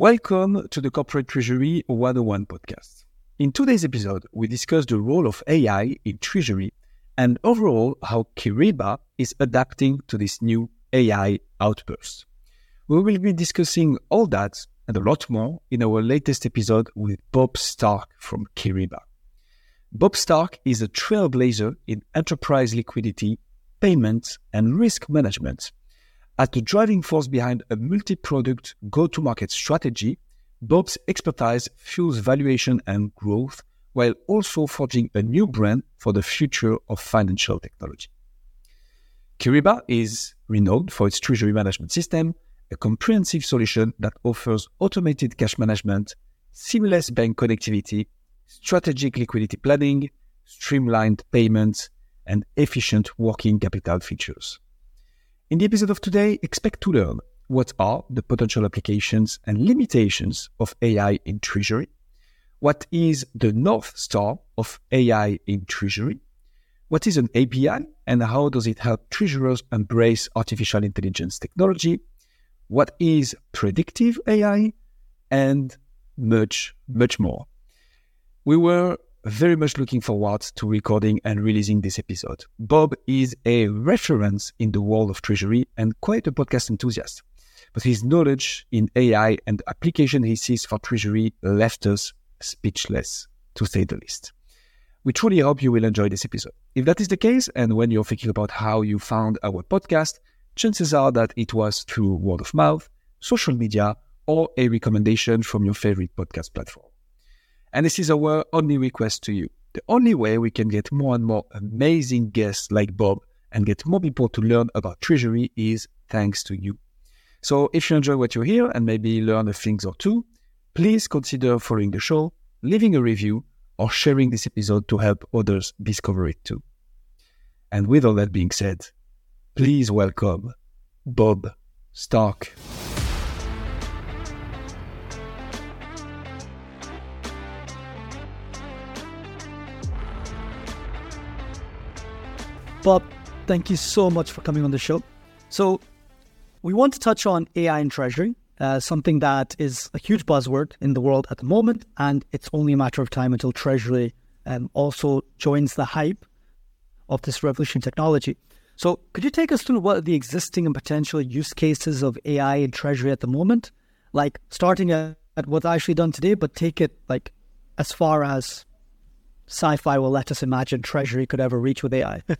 Welcome to the Corporate Treasury 101 podcast. In today's episode, we discuss the role of AI in Treasury and overall how Kyriba is adapting to this new AI outburst. We will be discussing all that and a lot more in our latest episode with Bob Stark from Kyriba. Bob Stark is a trailblazer in enterprise liquidity, payments, and risk management as the driving force behind a multi-product go-to-market strategy, Bob's expertise fuels valuation and growth while also forging a new brand for the future of financial technology. Kyriba is renowned for its treasury management system, a comprehensive solution that offers automated cash management, seamless bank connectivity, strategic liquidity planning, streamlined payments, and efficient working capital features. In the episode of today, expect to learn what are the potential applications and limitations of AI in Treasury, what is the North Star of AI in Treasury, what is an API and how does it help treasurers embrace artificial intelligence technology, what is predictive AI, and much, much more. We were very much looking forward to recording and releasing this episode. Bob is a reference in the world of treasury and quite a podcast enthusiast. But his knowledge in AI and application he sees for treasury left us speechless, to say the least. We truly hope you will enjoy this episode. If that is the case, and when you're thinking about how you found our podcast, chances are that it was through word of mouth, social media, or a recommendation from your favorite podcast platform. And this is our only request to you. The only way we can get more and more amazing guests like Bob and get more people to learn about treasury is thanks to you. So if you enjoy what you hear and maybe learn a thing or two, please consider following the show, leaving a review, or sharing this episode to help others discover it too. And with all that being said, please welcome Bob Stark. Bob, thank you so much for coming on the show. So, we want to touch on AI in Treasury, uh, something that is a huge buzzword in the world at the moment, and it's only a matter of time until Treasury um, also joins the hype of this revolutionary technology. So, could you take us through what are the existing and potential use cases of AI in Treasury at the moment? Like starting at, at what's actually done today, but take it like as far as sci-fi will let us imagine Treasury could ever reach with AI.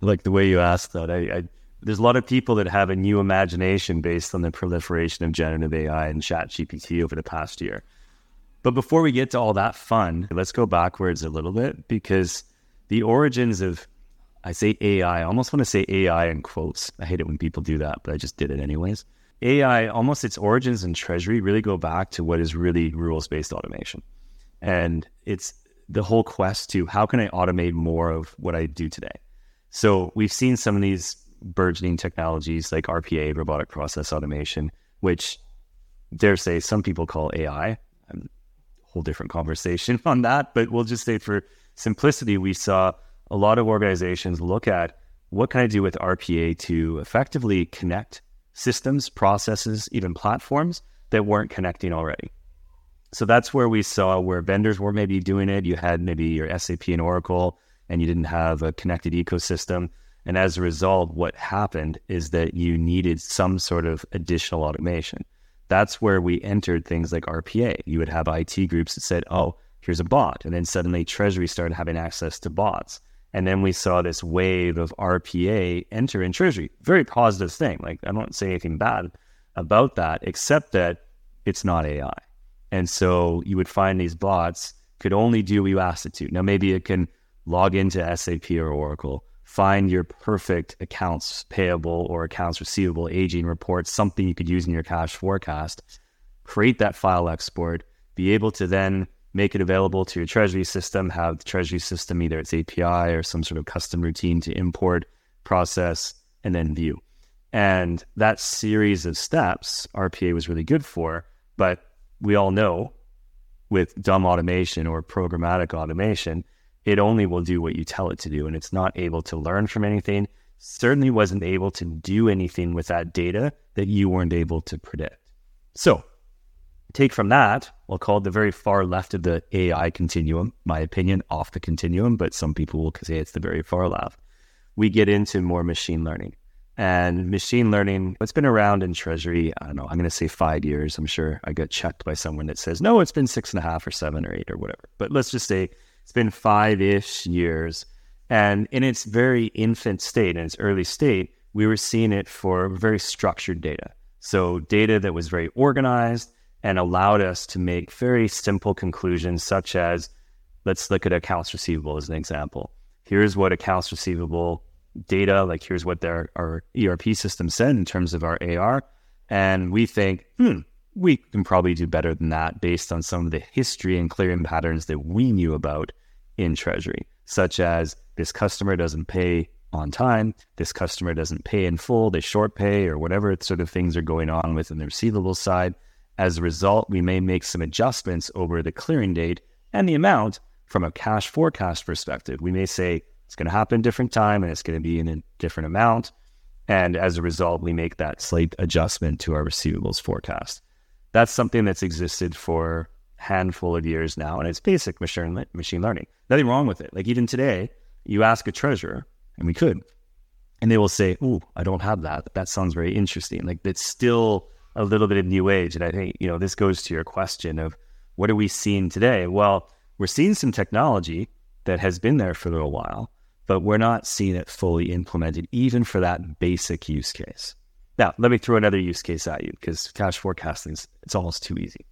like the way you asked that. I, I, there's a lot of people that have a new imagination based on the proliferation of generative AI and Chat GPT over the past year. But before we get to all that fun, let's go backwards a little bit because the origins of, I say AI, I almost want to say AI in quotes. I hate it when people do that, but I just did it anyways. AI, almost its origins in Treasury really go back to what is really rules based automation. And it's the whole quest to how can I automate more of what I do today? So we've seen some of these burgeoning technologies like RPA, robotic process automation, which dare say some people call AI. A whole different conversation on that, but we'll just say for simplicity, we saw a lot of organizations look at what can I do with RPA to effectively connect systems, processes, even platforms that weren't connecting already. So that's where we saw where vendors were maybe doing it. You had maybe your SAP and Oracle and you didn't have a connected ecosystem. And as a result, what happened is that you needed some sort of additional automation. That's where we entered things like RPA. You would have IT groups that said, oh, here's a bot. And then suddenly Treasury started having access to bots. And then we saw this wave of RPA enter in Treasury. Very positive thing. Like, I don't say anything bad about that, except that it's not AI. And so you would find these bots could only do what you asked it to. Now, maybe it can log into SAP or Oracle, find your perfect accounts payable or accounts receivable aging report, something you could use in your cash forecast, create that file export, be able to then make it available to your treasury system, have the treasury system, either its API or some sort of custom routine to import, process, and then view. And that series of steps, RPA was really good for, but we all know with dumb automation or programmatic automation, it only will do what you tell it to do and it's not able to learn from anything certainly wasn't able to do anything with that data that you weren't able to predict So take from that, we'll call it the very far left of the AI continuum, my opinion, off the continuum, but some people will say it's the very far left. We get into more machine learning. And machine learning, it's been around in Treasury, I don't know, I'm going to say five years. I'm sure I got checked by someone that says, no, it's been six and a half or seven or eight or whatever. But let's just say it's been five ish years. And in its very infant state, in its early state, we were seeing it for very structured data. So, data that was very organized and allowed us to make very simple conclusions, such as let's look at accounts receivable as an example. Here's what accounts receivable data, like here's what their, our ERP system said in terms of our AR. And we think, hmm, we can probably do better than that based on some of the history and clearing patterns that we knew about in Treasury, such as this customer doesn't pay on time, this customer doesn't pay in full, they short pay, or whatever sort of things are going on within the receivable side. As a result, we may make some adjustments over the clearing date and the amount from a cash forecast perspective. We may say it's going to happen different time and it's going to be in a different amount. And as a result, we make that slight adjustment to our receivables forecast. That's something that's existed for handful of years now, and it's basic machine machine learning. Nothing wrong with it. Like even today, you ask a treasurer, and we could, and they will say, "Oh, I don't have that. That sounds very interesting." Like it's still a little bit of new age. And I think, you know, this goes to your question of what are we seeing today? Well, we're seeing some technology that has been there for a little while, but we're not seeing it fully implemented, even for that basic use case. Now, let me throw another use case at you because cash forecasting is it's almost too easy.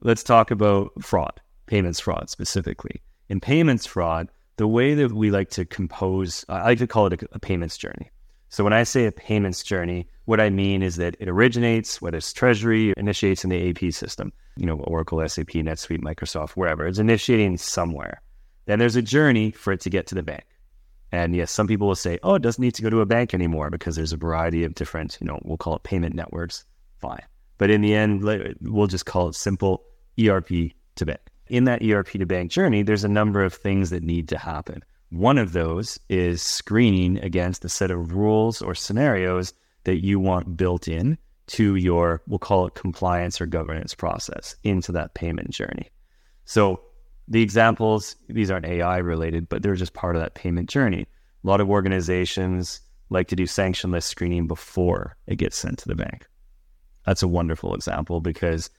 Let's talk about fraud, payments fraud specifically. In payments fraud, the way that we like to compose, I like to call it a, a payments journey. So when I say a payments journey, what I mean is that it originates, whether it's Treasury, initiates in the AP system, you know, Oracle, SAP, NetSuite, Microsoft, wherever. It's initiating somewhere. Then there's a journey for it to get to the bank. And yes, some people will say, oh, it doesn't need to go to a bank anymore because there's a variety of different, you know, we'll call it payment networks. Fine. But in the end, we'll just call it simple ERP to bank. In that ERP to bank journey, there's a number of things that need to happen. One of those is screening against a set of rules or scenarios that you want built in to your, we'll call it compliance or governance process into that payment journey. So the examples, these aren't AI related, but they're just part of that payment journey. A lot of organizations like to do sanction list screening before it gets sent to the bank. That's a wonderful example because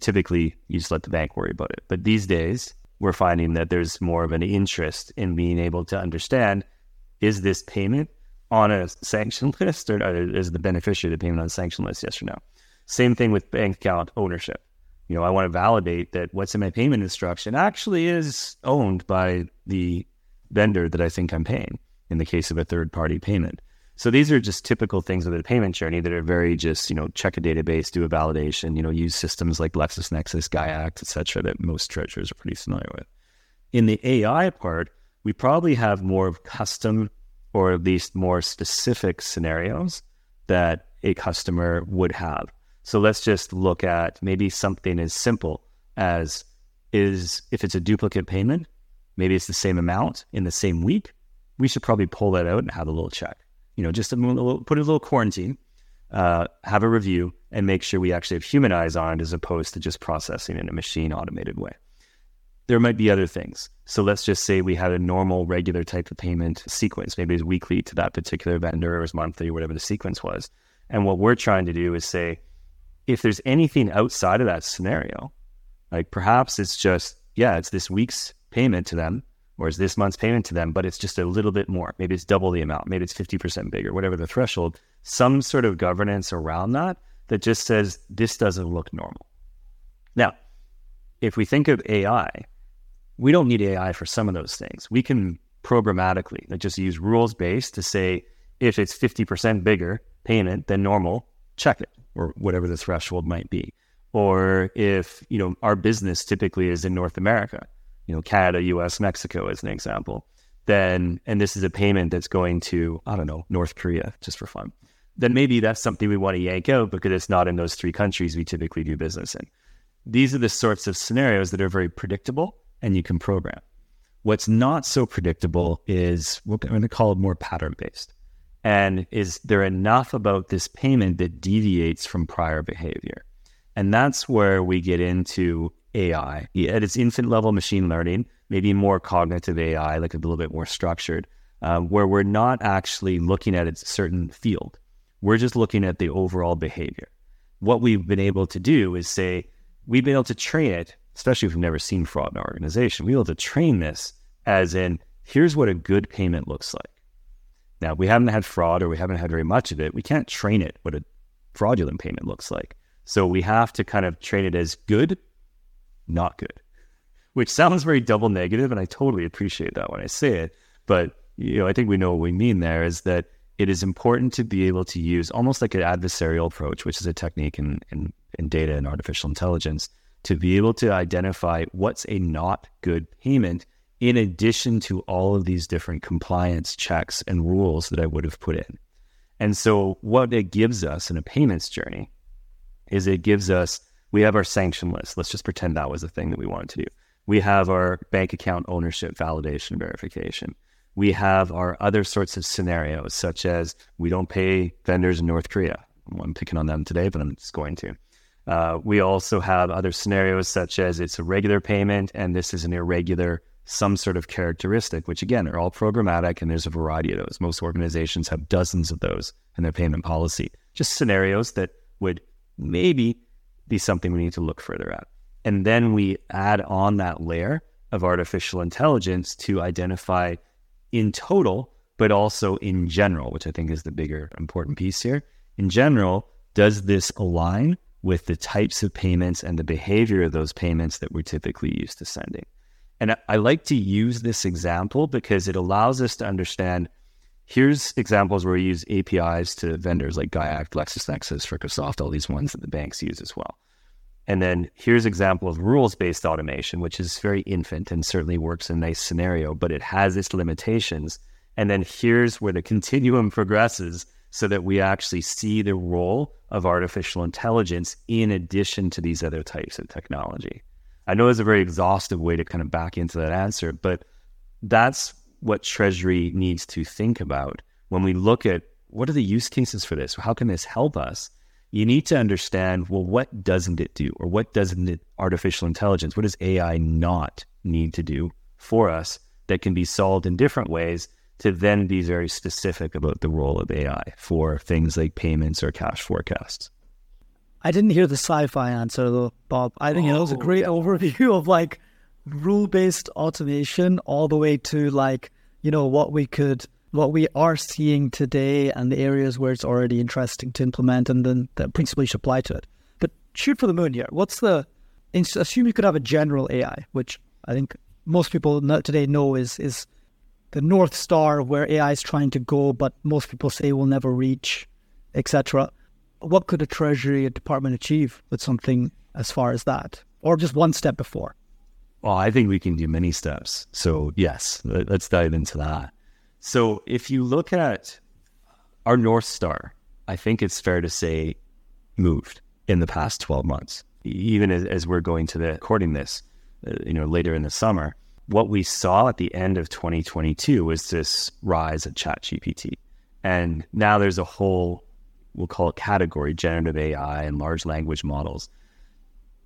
typically you just let the bank worry about it. But these days, we're finding that there's more of an interest in being able to understand is this payment on a sanction list or is the beneficiary of the payment on a sanction list, yes or no? Same thing with bank account ownership. You know, I want to validate that what's in my payment instruction actually is owned by the vendor that I think I'm paying in the case of a third party payment. So these are just typical things of the payment journey that are very just, you know, check a database, do a validation, you know, use systems like LexisNexis, Giact, et cetera, that most treasurers are pretty familiar with. In the AI part, we probably have more of custom or at least more specific scenarios that a customer would have. So let's just look at maybe something as simple as is if it's a duplicate payment, maybe it's the same amount in the same week, we should probably pull that out and have a little check you know, just a little, put a little quarantine, uh, have a review, and make sure we actually have human eyes on it as opposed to just processing in a machine automated way. There might be other things. So let's just say we had a normal, regular type of payment sequence. Maybe it's weekly to that particular vendor or it's monthly or whatever the sequence was. And what we're trying to do is say, if there's anything outside of that scenario, like perhaps it's just, yeah, it's this week's payment to them or is this month's payment to them, but it's just a little bit more. Maybe it's double the amount. Maybe it's 50% bigger, whatever the threshold. Some sort of governance around that that just says this doesn't look normal. Now, if we think of AI, we don't need AI for some of those things. We can programmatically like just use rules based to say if it's 50% bigger payment than normal, check it or whatever the threshold might be. Or if, you know, our business typically is in North America you know, Canada, US, Mexico as an example, then, and this is a payment that's going to, I don't know, North Korea, just for fun, then maybe that's something we want to yank out because it's not in those three countries we typically do business in. These are the sorts of scenarios that are very predictable and you can program. What's not so predictable is what I'm going to call it more pattern based. And is there enough about this payment that deviates from prior behavior? And that's where we get into AI at its infant level machine learning, maybe more cognitive AI, like a little bit more structured, um, where we're not actually looking at a certain field. We're just looking at the overall behavior. What we've been able to do is say, we've been able to train it, especially if we've never seen fraud in our organization, we've been able to train this as in, here's what a good payment looks like. Now, we haven't had fraud or we haven't had very much of it. We can't train it what a fraudulent payment looks like. So we have to kind of train it as good, not good, which sounds very double negative, and I totally appreciate that when I say it. But you know, I think we know what we mean there is that it is important to be able to use almost like an adversarial approach, which is a technique in, in, in data and artificial intelligence, to be able to identify what's a not good payment in addition to all of these different compliance checks and rules that I would have put in. And so, what it gives us in a payments journey is it gives us, we have our sanction list. Let's just pretend that was the thing that we wanted to do. We have our bank account ownership validation verification. We have our other sorts of scenarios, such as we don't pay vendors in North Korea. I'm picking on them today, but I'm just going to. Uh, we also have other scenarios, such as it's a regular payment and this is an irregular, some sort of characteristic, which again are all programmatic and there's a variety of those. Most organizations have dozens of those in their payment policy. Just scenarios that would maybe be something we need to look further at. And then we add on that layer of artificial intelligence to identify in total, but also in general, which I think is the bigger important piece here. In general, does this align with the types of payments and the behavior of those payments that we're typically used to sending? And I like to use this example because it allows us to understand here's examples where we use APIs to vendors like Giact, LexisNexis, Microsoft, all these ones that the banks use as well. And then here's example of rules-based automation, which is very infant and certainly works in a nice scenario, but it has its limitations. And then here's where the continuum progresses so that we actually see the role of artificial intelligence in addition to these other types of technology. I know it's a very exhaustive way to kind of back into that answer, but that's what Treasury needs to think about when we look at what are the use cases for this? How can this help us? You need to understand well, what doesn't it do? Or what doesn't it, artificial intelligence, what does AI not need to do for us that can be solved in different ways to then be very specific about the role of AI for things like payments or cash forecasts? I didn't hear the sci-fi answer though, Bob. I think oh, it was a oh, great overview of like rule-based automation all the way to like you know what we could what we are seeing today and the areas where it's already interesting to implement and then the principally should apply to it. But shoot for the moon here. What's the assume you could have a general ai which i think most people today know is is the north star where ai is trying to go but most people say will never reach etc what could a treasury a department achieve with something as far as that? Or just one step before well, I think we can do many steps. So, yes, let's dive into that. So, if you look at our North Star, I think it's fair to say moved in the past 12 months. Even as, we're going to the recording this, uh, you know, later in the summer, what we saw at the end of 2022 was this rise of ChatGPT. And now there's a whole, we'll call it category, generative AI and large language models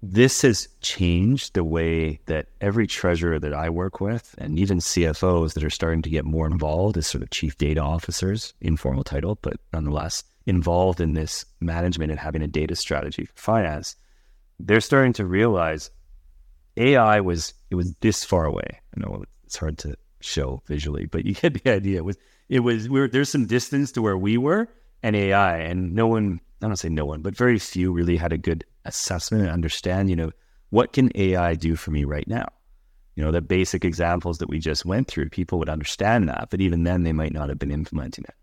this has changed the way that every treasurer that I work with, and even CFOs that are starting to get more involved as sort of chief data officers, informal title, but nonetheless involved in this management and having a data strategy for finance, they're starting to realize AI was it was this far away. I know it's hard to show visually, but you get the idea. It was it was we were, there's some distance to where we were and AI, and no one I don't say no one, but very few really had a good assessment and understand, you know, what can AI do for me right now? You know, the basic examples that we just went through, people would understand that, but even then they might not have been implementing it.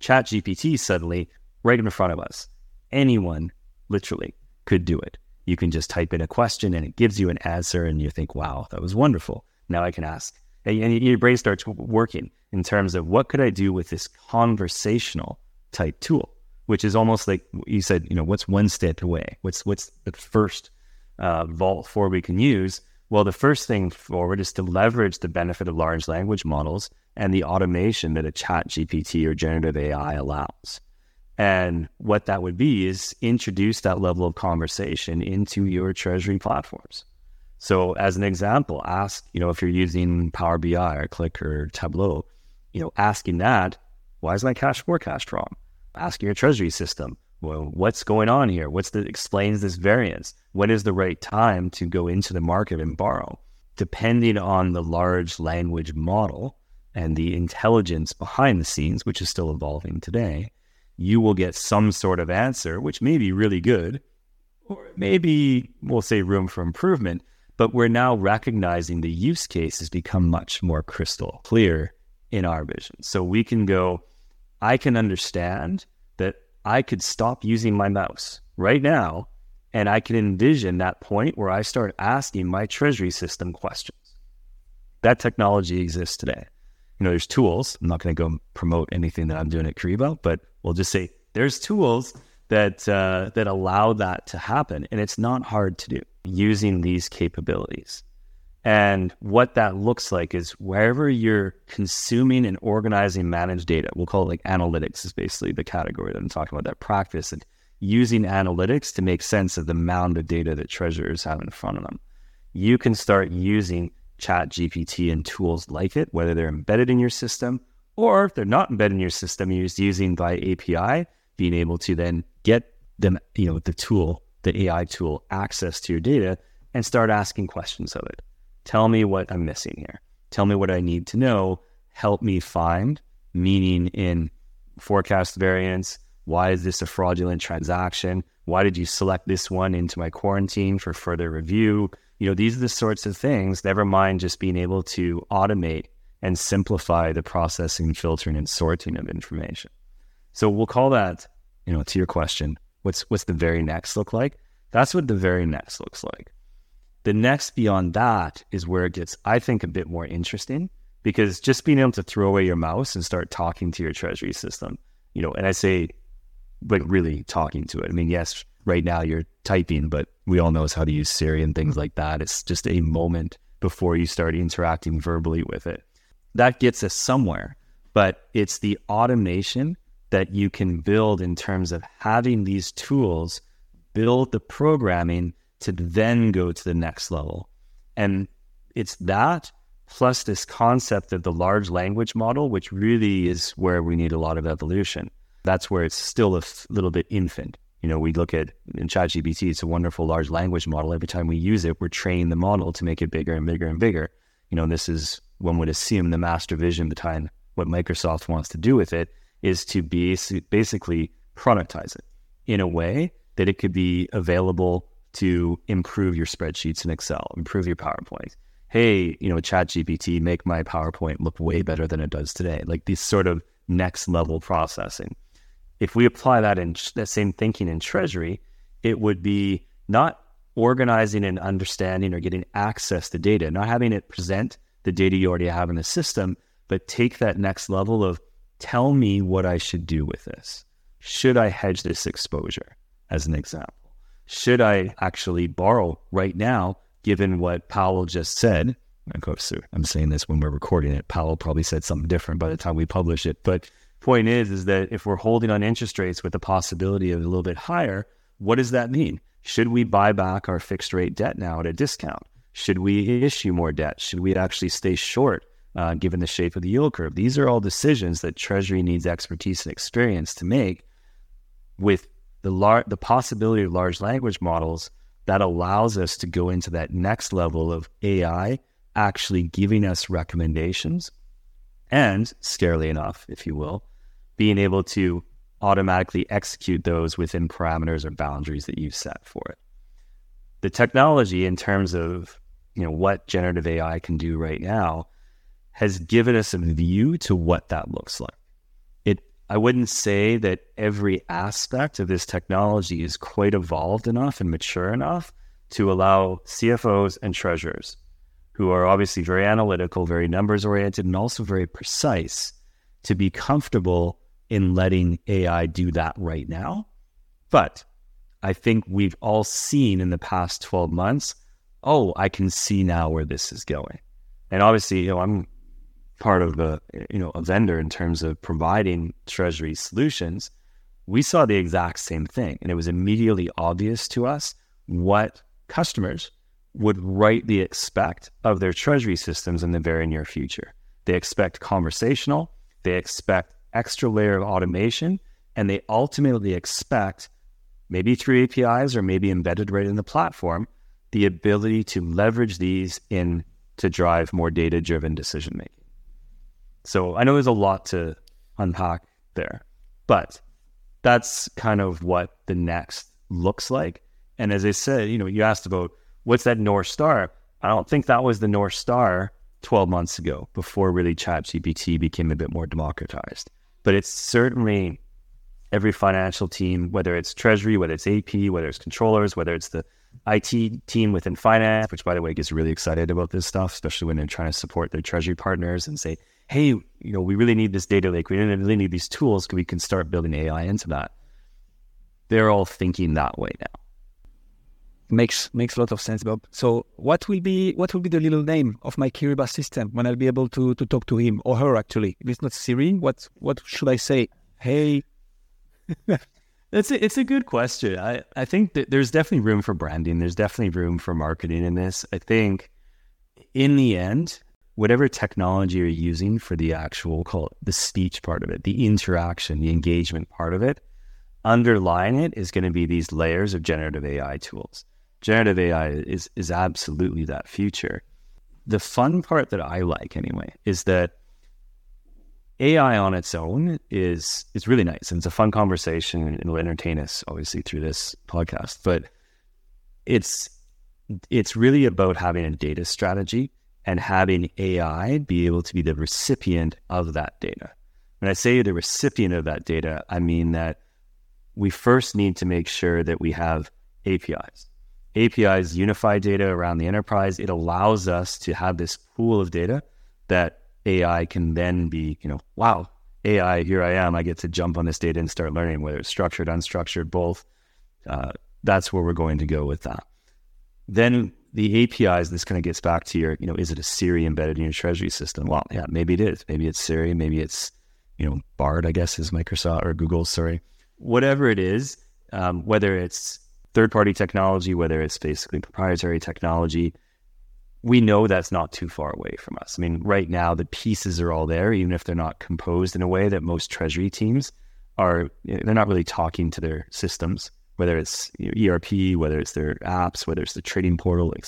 Chat GPT suddenly right in front of us. Anyone literally could do it. You can just type in a question and it gives you an answer and you think, wow, that was wonderful. Now I can ask. And your brain starts working in terms of what could I do with this conversational type tool? Which is almost like you said, you know, what's one step away? What's what's the first uh, vault for we can use? Well, the first thing forward is to leverage the benefit of large language models and the automation that a chat GPT or generative AI allows. And what that would be is introduce that level of conversation into your treasury platforms. So, as an example, ask, you know, if you're using Power BI or Qlik or Tableau, you know, asking that, why is my cash forecast wrong? Asking your treasury system, well, what's going on here? What's the explains this variance? When is the right time to go into the market and borrow? Depending on the large language model and the intelligence behind the scenes, which is still evolving today, you will get some sort of answer, which may be really good, or maybe we'll say room for improvement. But we're now recognizing the use case has become much more crystal clear in our vision. So we can go, I can understand that I could stop using my mouse right now, and I can envision that point where I start asking my treasury system questions. That technology exists today. You know, there's tools. I'm not going to go promote anything that I'm doing at Kyriba, but we'll just say there's tools that uh, that allow that to happen, and it's not hard to do using these capabilities. And what that looks like is wherever you're consuming and organizing managed data, we'll call it like analytics is basically the category that I'm talking about, that practice and using analytics to make sense of the mound of data that treasurers have in front of them. You can start using chat GPT and tools like it, whether they're embedded in your system or if they're not embedded in your system, you're just using by API, being able to then get them, you know, the tool, the AI tool access to your data and start asking questions of it Tell me what I'm missing here. Tell me what I need to know. Help me find meaning in forecast variance. Why is this a fraudulent transaction? Why did you select this one into my quarantine for further review? You know, these are the sorts of things, never mind just being able to automate and simplify the processing, filtering, and sorting of information. So we'll call that, you know, to your question, what's what's the very next look like? That's what the very next looks like. The next beyond that is where it gets, I think, a bit more interesting because just being able to throw away your mouse and start talking to your treasury system, you know, and I say, like, really talking to it. I mean, yes, right now you're typing, but we all know how to use Siri and things like that. It's just a moment before you start interacting verbally with it. That gets us somewhere, but it's the automation that you can build in terms of having these tools build the programming to then go to the next level. And it's that plus this concept of the large language model, which really is where we need a lot of evolution. That's where it's still a little bit infant. You know, we look at in ChatGPT, it's a wonderful large language model. Every time we use it, we're training the model to make it bigger and bigger and bigger. You know, this is one would assume the master vision behind what Microsoft wants to do with it is to be basically productize it in a way that it could be available to improve your spreadsheets in Excel, improve your PowerPoint. Hey, you know, Chat GPT, make my PowerPoint look way better than it does today. Like these sort of next level processing. If we apply that in that same thinking in Treasury, it would be not organizing and understanding or getting access to data, not having it present the data you already have in the system, but take that next level of tell me what I should do with this. Should I hedge this exposure, as an example? Should I actually borrow right now, given what Powell just said? Of course, I'm saying this when we're recording it. Powell probably said something different by the time we publish it. But point is, is that if we're holding on interest rates with the possibility of a little bit higher, what does that mean? Should we buy back our fixed rate debt now at a discount? Should we issue more debt? Should we actually stay short uh, given the shape of the yield curve? These are all decisions that Treasury needs expertise and experience to make with the lar- the possibility of large language models that allows us to go into that next level of AI actually giving us recommendations and scarily enough, if you will, being able to automatically execute those within parameters or boundaries that you've set for it. The technology in terms of you know what generative AI can do right now has given us a view to what that looks like. I wouldn't say that every aspect of this technology is quite evolved enough and mature enough to allow CFOs and treasurers, who are obviously very analytical, very numbers oriented, and also very precise, to be comfortable in letting AI do that right now. But I think we've all seen in the past 12 months, oh, I can see now where this is going. And obviously, you know, I'm part of the you know a vendor in terms of providing treasury solutions we saw the exact same thing. And it was immediately obvious to us what customers would rightly expect of their treasury systems in the very near future. They expect conversational, they expect extra layer of automation, and they ultimately expect, maybe through APIs or maybe embedded right in the platform, the ability to leverage these in to drive more data driven decision making. So I know there's a lot to unpack there, but that's kind of what the next looks like. And as I said, you know, you asked about what's that North Star? I don't think that was the North Star 12 months ago before really ChatGPT became a bit more democratized. But it's certainly every financial team, whether it's treasury, whether it's AP, whether it's controllers, whether it's the IT team within finance, which by the way gets really excited about this stuff, especially when they're trying to support their treasury partners and say, hey, you know, we really need this data lake. We really need these tools because we can start building AI into that. They're all thinking that way now. Makes makes a lot of sense, Bob. So what will be what will be the little name of my Kyriba system when I'll be able to to talk to him or her actually? If it's not Siri, what what should I say? Hey It's a, it's a good question. I, I think that there's definitely room for branding. There's definitely room for marketing in this. I think in the end, whatever technology you're using for the actual call it the speech part of it, the interaction, the engagement part of it, underlying it is going to be these layers of generative AI tools. Generative AI is is absolutely that future. The fun part that I like anyway is that AI on its own is is really nice and it's a fun conversation and it'll entertain us obviously through this podcast. But it's it's really about having a data strategy and having AI be able to be the recipient of that data. When I say the recipient of that data, I mean that we first need to make sure that we have APIs. APIs unify data around the enterprise. It allows us to have this pool of data that AI can then be, you know, wow, AI, here I am. I get to jump on this data and start learning, whether it's structured, unstructured, both. Uh, that's where we're going to go with that. Then the APIs, this kind of gets back to your, you know, is it a Siri embedded in your treasury system? Well, yeah, maybe it is. Maybe it's Siri. Maybe it's, you know, Bard, I guess is Microsoft or Google, sorry. Whatever it is, um, whether it's third party technology, whether it's basically proprietary technology, we know that's not too far away from us. I mean, right now the pieces are all there, even if they're not composed in a way that most treasury teams are. They're not really talking to their systems, whether it's ERP, whether it's their apps, whether it's the trading portal like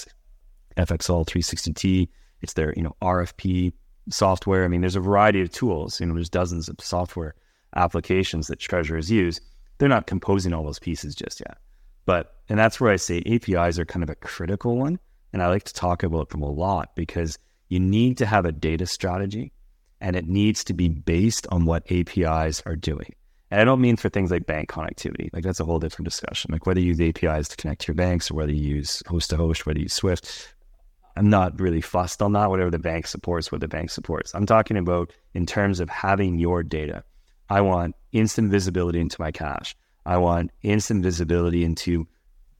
FXall 360T, it's their you know RFP software. I mean, there's a variety of tools. You know, there's dozens of software applications that treasurers use. They're not composing all those pieces just yet. But and that's where I say APIs are kind of a critical one and I like to talk about them a lot because you need to have a data strategy and it needs to be based on what APIs are doing. And I don't mean for things like bank connectivity. Like that's a whole different discussion. Like whether you use APIs to connect to your banks or whether you use host to host, whether you use Swift. I'm not really fussed on that. Whatever the bank supports, what the bank supports. I'm talking about in terms of having your data. I want instant visibility into my cash. I want instant visibility into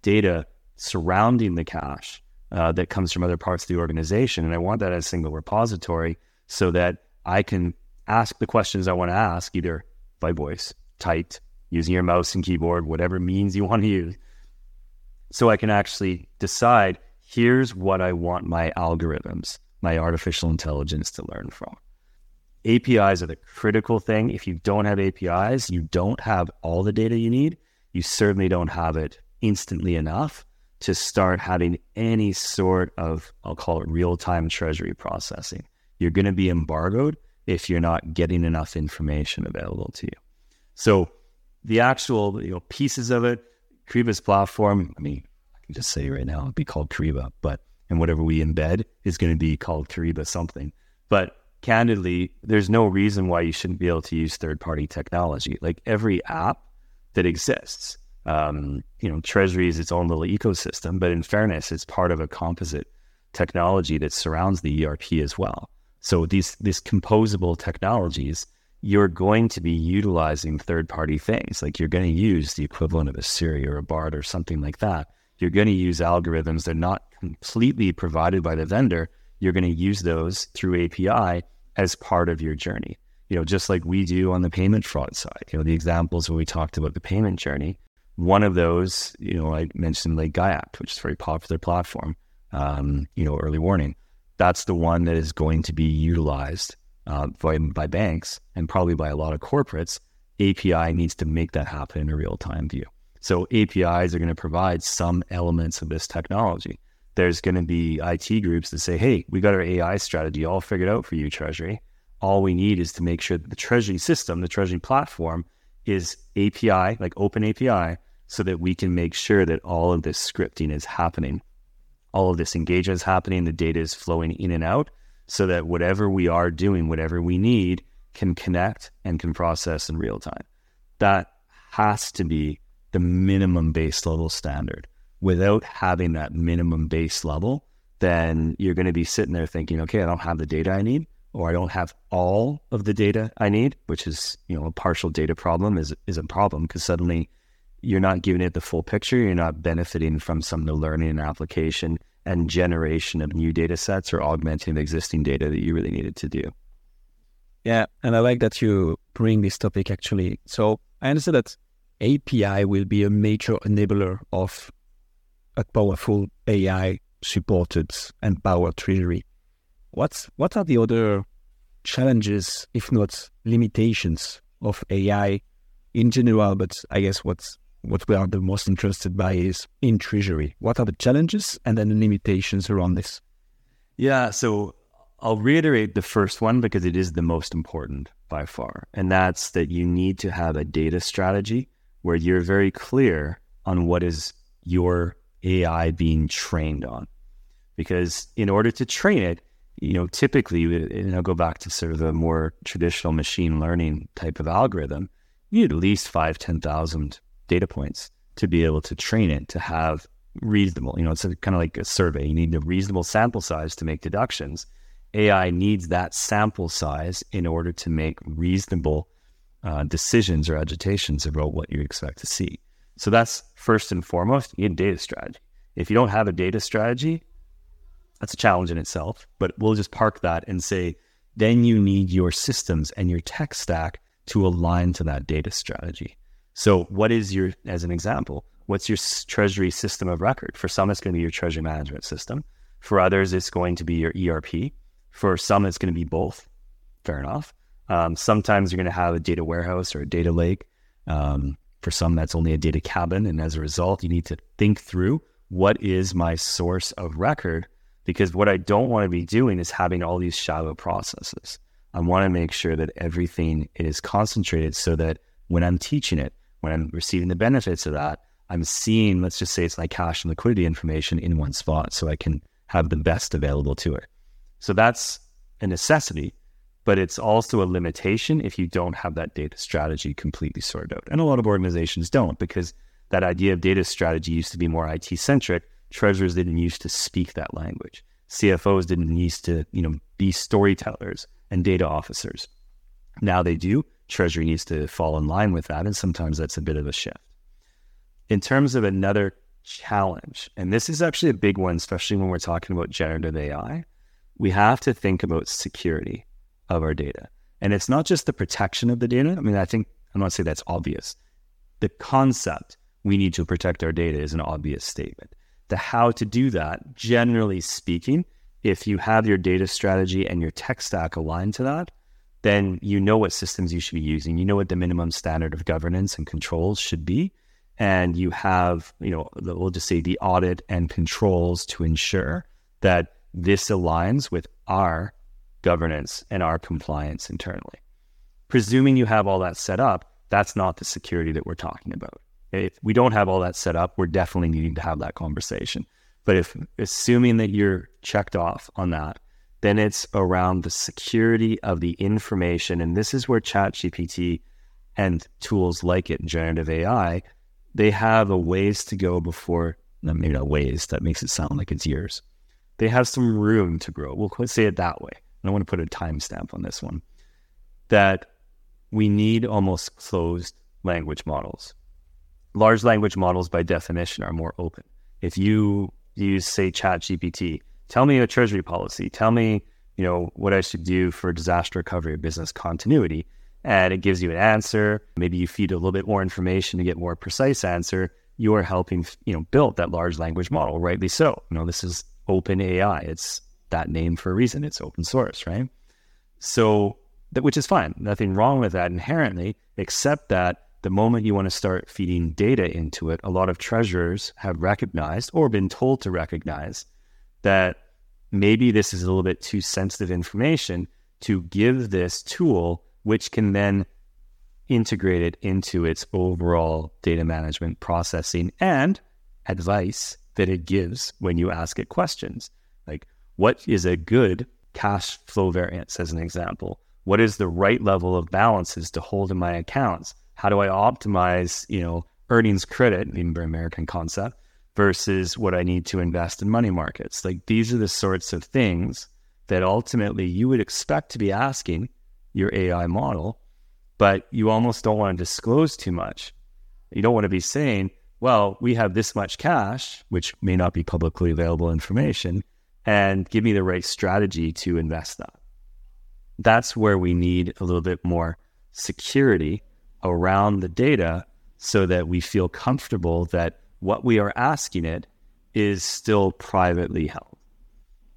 data surrounding the cash uh, that comes from other parts of the organization. And I want that as a single repository so that I can ask the questions I want to ask either by voice, typed, using your mouse and keyboard, whatever means you want to use. So I can actually decide here's what I want my algorithms, my artificial intelligence to learn from. APIs are the critical thing. If you don't have APIs, you don't have all the data you need. You certainly don't have it instantly enough to start having any sort of, I'll call it real time treasury processing. You're going to be embargoed if you're not getting enough information available to you. So the actual you know pieces of it, Kyriba's platform, I mean, I can just say right now it'd be called Kyriba, but and whatever we embed is going to be called Kyriba something. But candidly, there's no reason why you shouldn't be able to use third party technology. Like every app that exists um, you know, Treasury is its own little ecosystem, but in fairness, it's part of a composite technology that surrounds the ERP as well. So these these composable technologies, you're going to be utilizing third party things. Like you're going to use the equivalent of a Siri or a Bard or something like that. You're going to use algorithms that are not completely provided by the vendor. You're going to use those through API as part of your journey. you know, just like we do on the payment fraud side. You know, the examples where we talked about the payment journey. One of those, you know, I mentioned like Giact, which is a very popular platform. Um, you know, early warning. That's the one that is going to be utilized uh, by, by banks and probably by a lot of corporates. API needs to make that happen in a real time view. So APIs are going to provide some elements of this technology. There's going to be IT groups that say, hey, we got our AI strategy all figured out for you, Treasury. All we need is to make sure that the Treasury system, the Treasury platform, is API, like open API, so that we can make sure that all of this scripting is happening. All of this engagement is happening, the data is flowing in and out, so that whatever we are doing, whatever we need, can connect and can process in real time. That has to be the minimum base level standard. Without having that minimum base level, then you're going to be sitting there thinking, okay, I don't have the data I need, or I don't have all of the data I need, which is, you know, a partial data problem is is a problem because suddenly you're not giving it the full picture. You're not benefiting from some of the learning and application and generation of new data sets or augmenting the existing data that you really needed to do. Yeah, and I like that you bring this topic actually. So I understand that API will be a major enabler of a powerful AI supported and powered treasury. What's what are the other challenges, if not limitations, of AI in general? But I guess what's what we are the most interested by is in treasury. What are the challenges and then the limitations around this? Yeah, so I'll reiterate the first one because it is the most important by far, and that's that you need to have a data strategy where you're very clear on what is your AI being trained on. Because in order to train it, you know, typically, and I'll go back to sort of a more traditional machine learning type of algorithm, you need at least five, 10,000 data points to be able to train it to have reasonable, you know, it's kind of like a survey. You need a reasonable sample size to make deductions. AI needs that sample size in order to make reasonable uh, decisions or agitations about what you expect to see. So that's first and foremost, you need data strategy. If you don't have a data strategy, that's a challenge in itself, but we'll just park that and say, then you need your systems and your tech stack to align to that data strategy. So, what is your, as an example, what's your treasury system of record? For some, it's going to be your treasury management system. For others, it's going to be your ERP. For some, it's going to be both. Fair enough. Um, sometimes you're going to have a data warehouse or a data lake. Um, for some, that's only a data cabin. And as a result, you need to think through what is my source of record? Because what I don't want to be doing is having all these shallow processes. I want to make sure that everything is concentrated so that when I'm teaching it, when I'm receiving the benefits of that, I'm seeing, let's just say it's my cash and liquidity information in one spot so I can have the best available to it. So that's a necessity but it's also a limitation if you don't have that data strategy completely sorted out. And a lot of organizations don't because that idea of data strategy used to be more IT centric. Treasurers didn't used to speak that language. CFOs didn't used to, you know, be storytellers and data officers. Now they do. Treasury needs to fall in line with that. And sometimes that's a bit of a shift. In terms of another challenge, and this is actually a big one, especially when we're talking about generative AI, we have to think about security of our data. And it's not just the protection of the data. I mean, I think I'm not saying that's obvious. The concept we need to protect our data is an obvious statement. The how to do that, generally speaking, if you have your data strategy and your tech stack aligned to that, then you know what systems you should be using. You know what the minimum standard of governance and controls should be. And you have, you know, we'll just say the audit and controls to ensure that this aligns with our governance and our compliance internally. Presuming you have all that set up, that's not the security that we're talking about. If we don't have all that set up, we're definitely needing to have that conversation. But if assuming that you're checked off on that, then it's around the security of the information. And this is where ChatGPT and tools like it, generative AI, they have a ways to go before, maybe not ways, that makes it sound like it's years. They have some room to grow. We'll say it that way. I want to put a timestamp on this one, that we need almost closed language models. Large language models, by definition, are more open. If you use, say, Chat GPT, tell me a treasury policy, tell me you know, what I should do for disaster recovery or business continuity. And it gives you an answer. Maybe you feed a little bit more information to get more precise answer. You are helping, you know, build that large language model, rightly so. You know, this is OpenAI. It's that name for a reason. It's open source, right? So that which is fine. Nothing wrong with that inherently, except that the moment you want to start feeding data into it, a lot of treasurers have recognized or been told to recognize that maybe this is a little bit too sensitive information to give this tool, which can then integrate it into its overall data management processing and advice that it gives when you ask it questions. Like, what is a good cash flow variance, as an example? What is the right level of balances to hold in my accounts? How do I optimize, you know, earnings credit, even very American concept, versus what I need to invest in money markets? Like these are the sorts of things that ultimately you would expect to be asking your AI model, but you almost don't want to disclose too much. You don't want to be saying, well, we have this much cash, which may not be publicly available information, and give me the right strategy to invest that that's where we need a little bit more security around the data so that we feel comfortable that what we are asking it is still privately held.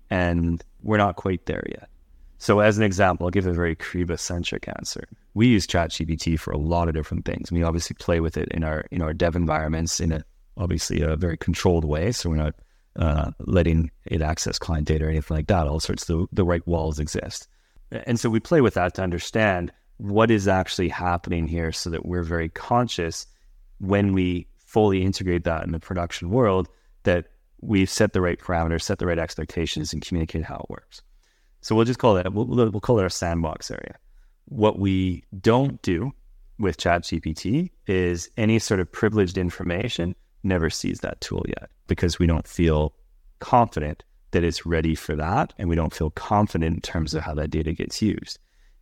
And we're not quite there yet. So, as an example, I'll give a very Kyriba centric answer. We use ChatGPT for a lot of different things. We obviously play with it in our in our dev environments in a obviously a very controlled way. So we're not uh, letting it access client data or anything like that. All sorts of the, the right walls exist. And so we play with that to understand what is actually happening here so that we're very conscious when we fully integrate that in the production world that we've set the right parameters, set the right expectations, and communicate how it works. So we'll just call that, we'll, we'll call it our sandbox area. What we don't do with ChatGPT is any sort of privileged information never sees that tool yet because we don't feel confident that it's ready for that. And we don't feel confident in terms of how that data gets used.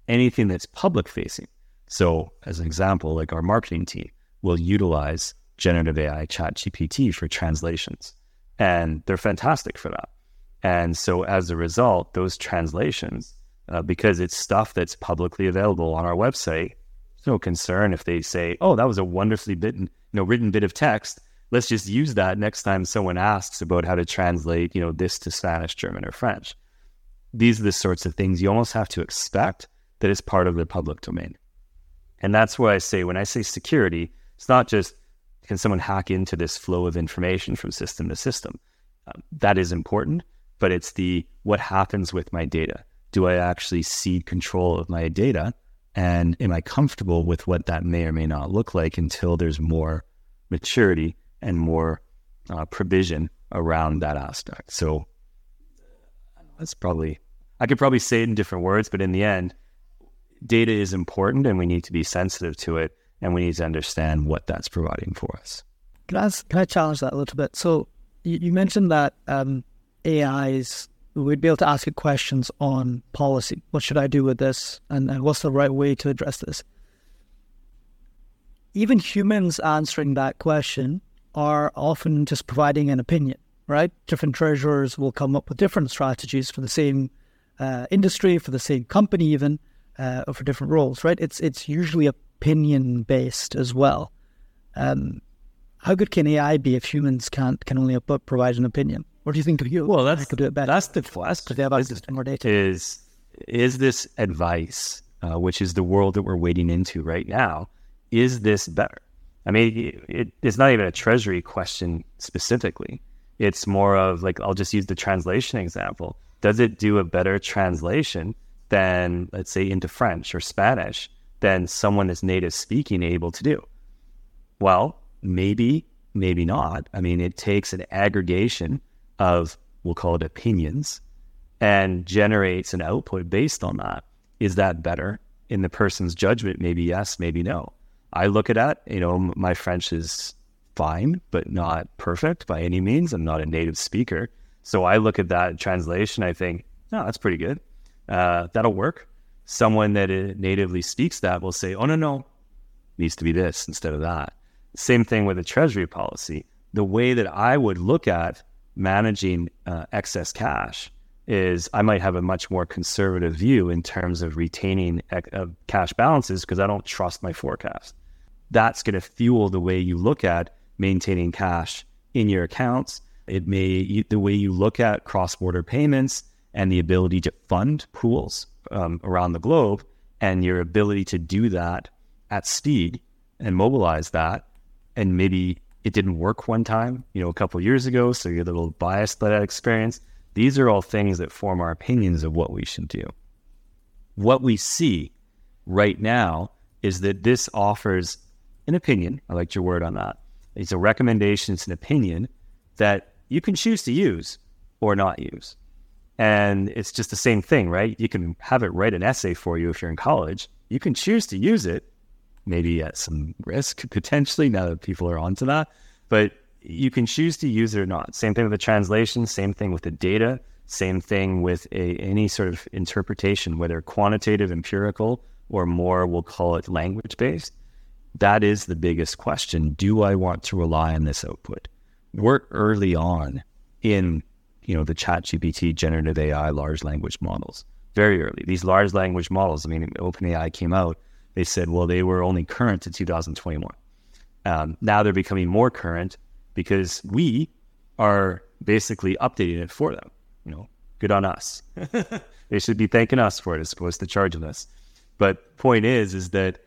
Anything that's public facing. So, as an example, like our marketing team will utilize generative AI ChatGPT for translations, and they're fantastic for that. And so, as a result, those translations, uh, because it's stuff that's publicly available on our website, no concern if they say, "Oh, that was a wonderfully bitten, you know, written bit of text," let's just use that next time someone asks about how to translate, you know, this to Spanish, German, or French. These are the sorts of things you almost have to expect that is part of the public domain. And that's why I say when I say security, it's not just can someone hack into this flow of information from system to system. Um, that is important, but it's the what happens with my data. Do I actually cede control of my data? And am I comfortable with what that may or may not look like until there's more maturity and more uh, provision around that aspect. So that's probably, I could probably say it in different words, but in the end, data is important and we need to be sensitive to it and we need to understand what that's providing for us. Can I, can I challenge that a little bit? So you, you mentioned that um, AIs, we'd be able to ask it questions on policy. What should I do with this? And, and what's the right way to address this? Even humans answering that question are often just providing an opinion, right? Different treasurers will come up with different strategies for the same uh, industry, for the same company, even, uh, or for different roles, right? It's it's usually opinion based as well. Um, how good can AI be if humans can't can only provide an opinion? What do you think of you? Well, that's could do it better. That's the question. They have access to more data. Is is this advice, uh, which is the world that we're wading into right now, is this better? I mean, it, it's not even a treasury question specifically. It's more of like, I'll just use the translation example. Does it do a better translation than, let's say, into French or Spanish than someone that's native speaking able to do? Well, maybe, maybe not. I mean, it takes an aggregation of, we'll call it opinions, and generates an output based on that. Is that better? In the person's judgment, maybe yes, maybe no. I look at it, you know, my French is fine, but not perfect by any means. I'm not a native speaker. So I look at that translation, I think, no, that's pretty good. Uh, that'll work. Someone that natively speaks that will say, oh, no, no, needs to be this instead of that. Same thing with a treasury policy. The way that I would look at managing uh, excess cash is I might have a much more conservative view in terms of retaining uh, cash balances because I don't trust my forecast. That's going to fuel the way you look at maintaining cash in your accounts. It may the way you look at cross-border payments and the ability to fund pools um, around the globe, and your ability to do that at speed and mobilize that, and maybe it didn't work one time, you know, a couple years ago, so you're a little biased by that experience these are all things that form our opinions of what we should do. What we see right now is that this offers an opinion. I liked your word on that. It's a recommendation, it's an opinion that you can choose to use or not use. And it's just the same thing, right? You can have it write an essay for you if you're in college. You can choose to use it, maybe at some risk potentially now that people are onto that. But you can choose to use it or not. Same thing with the translation, same thing with the data, same thing with a, any sort of interpretation, whether quantitative, empirical, or more, we'll call it language based. That is the biggest question. Do I want to rely on this output? We're early on in you know the ChatGPT generative ai large language models very early these large language models i mean openai came out they said well they were only current to 2021 um, now they're becoming more current because we are basically updating it for them. You know, good on us. they should be thanking us for it as opposed to charging us. But point is, is that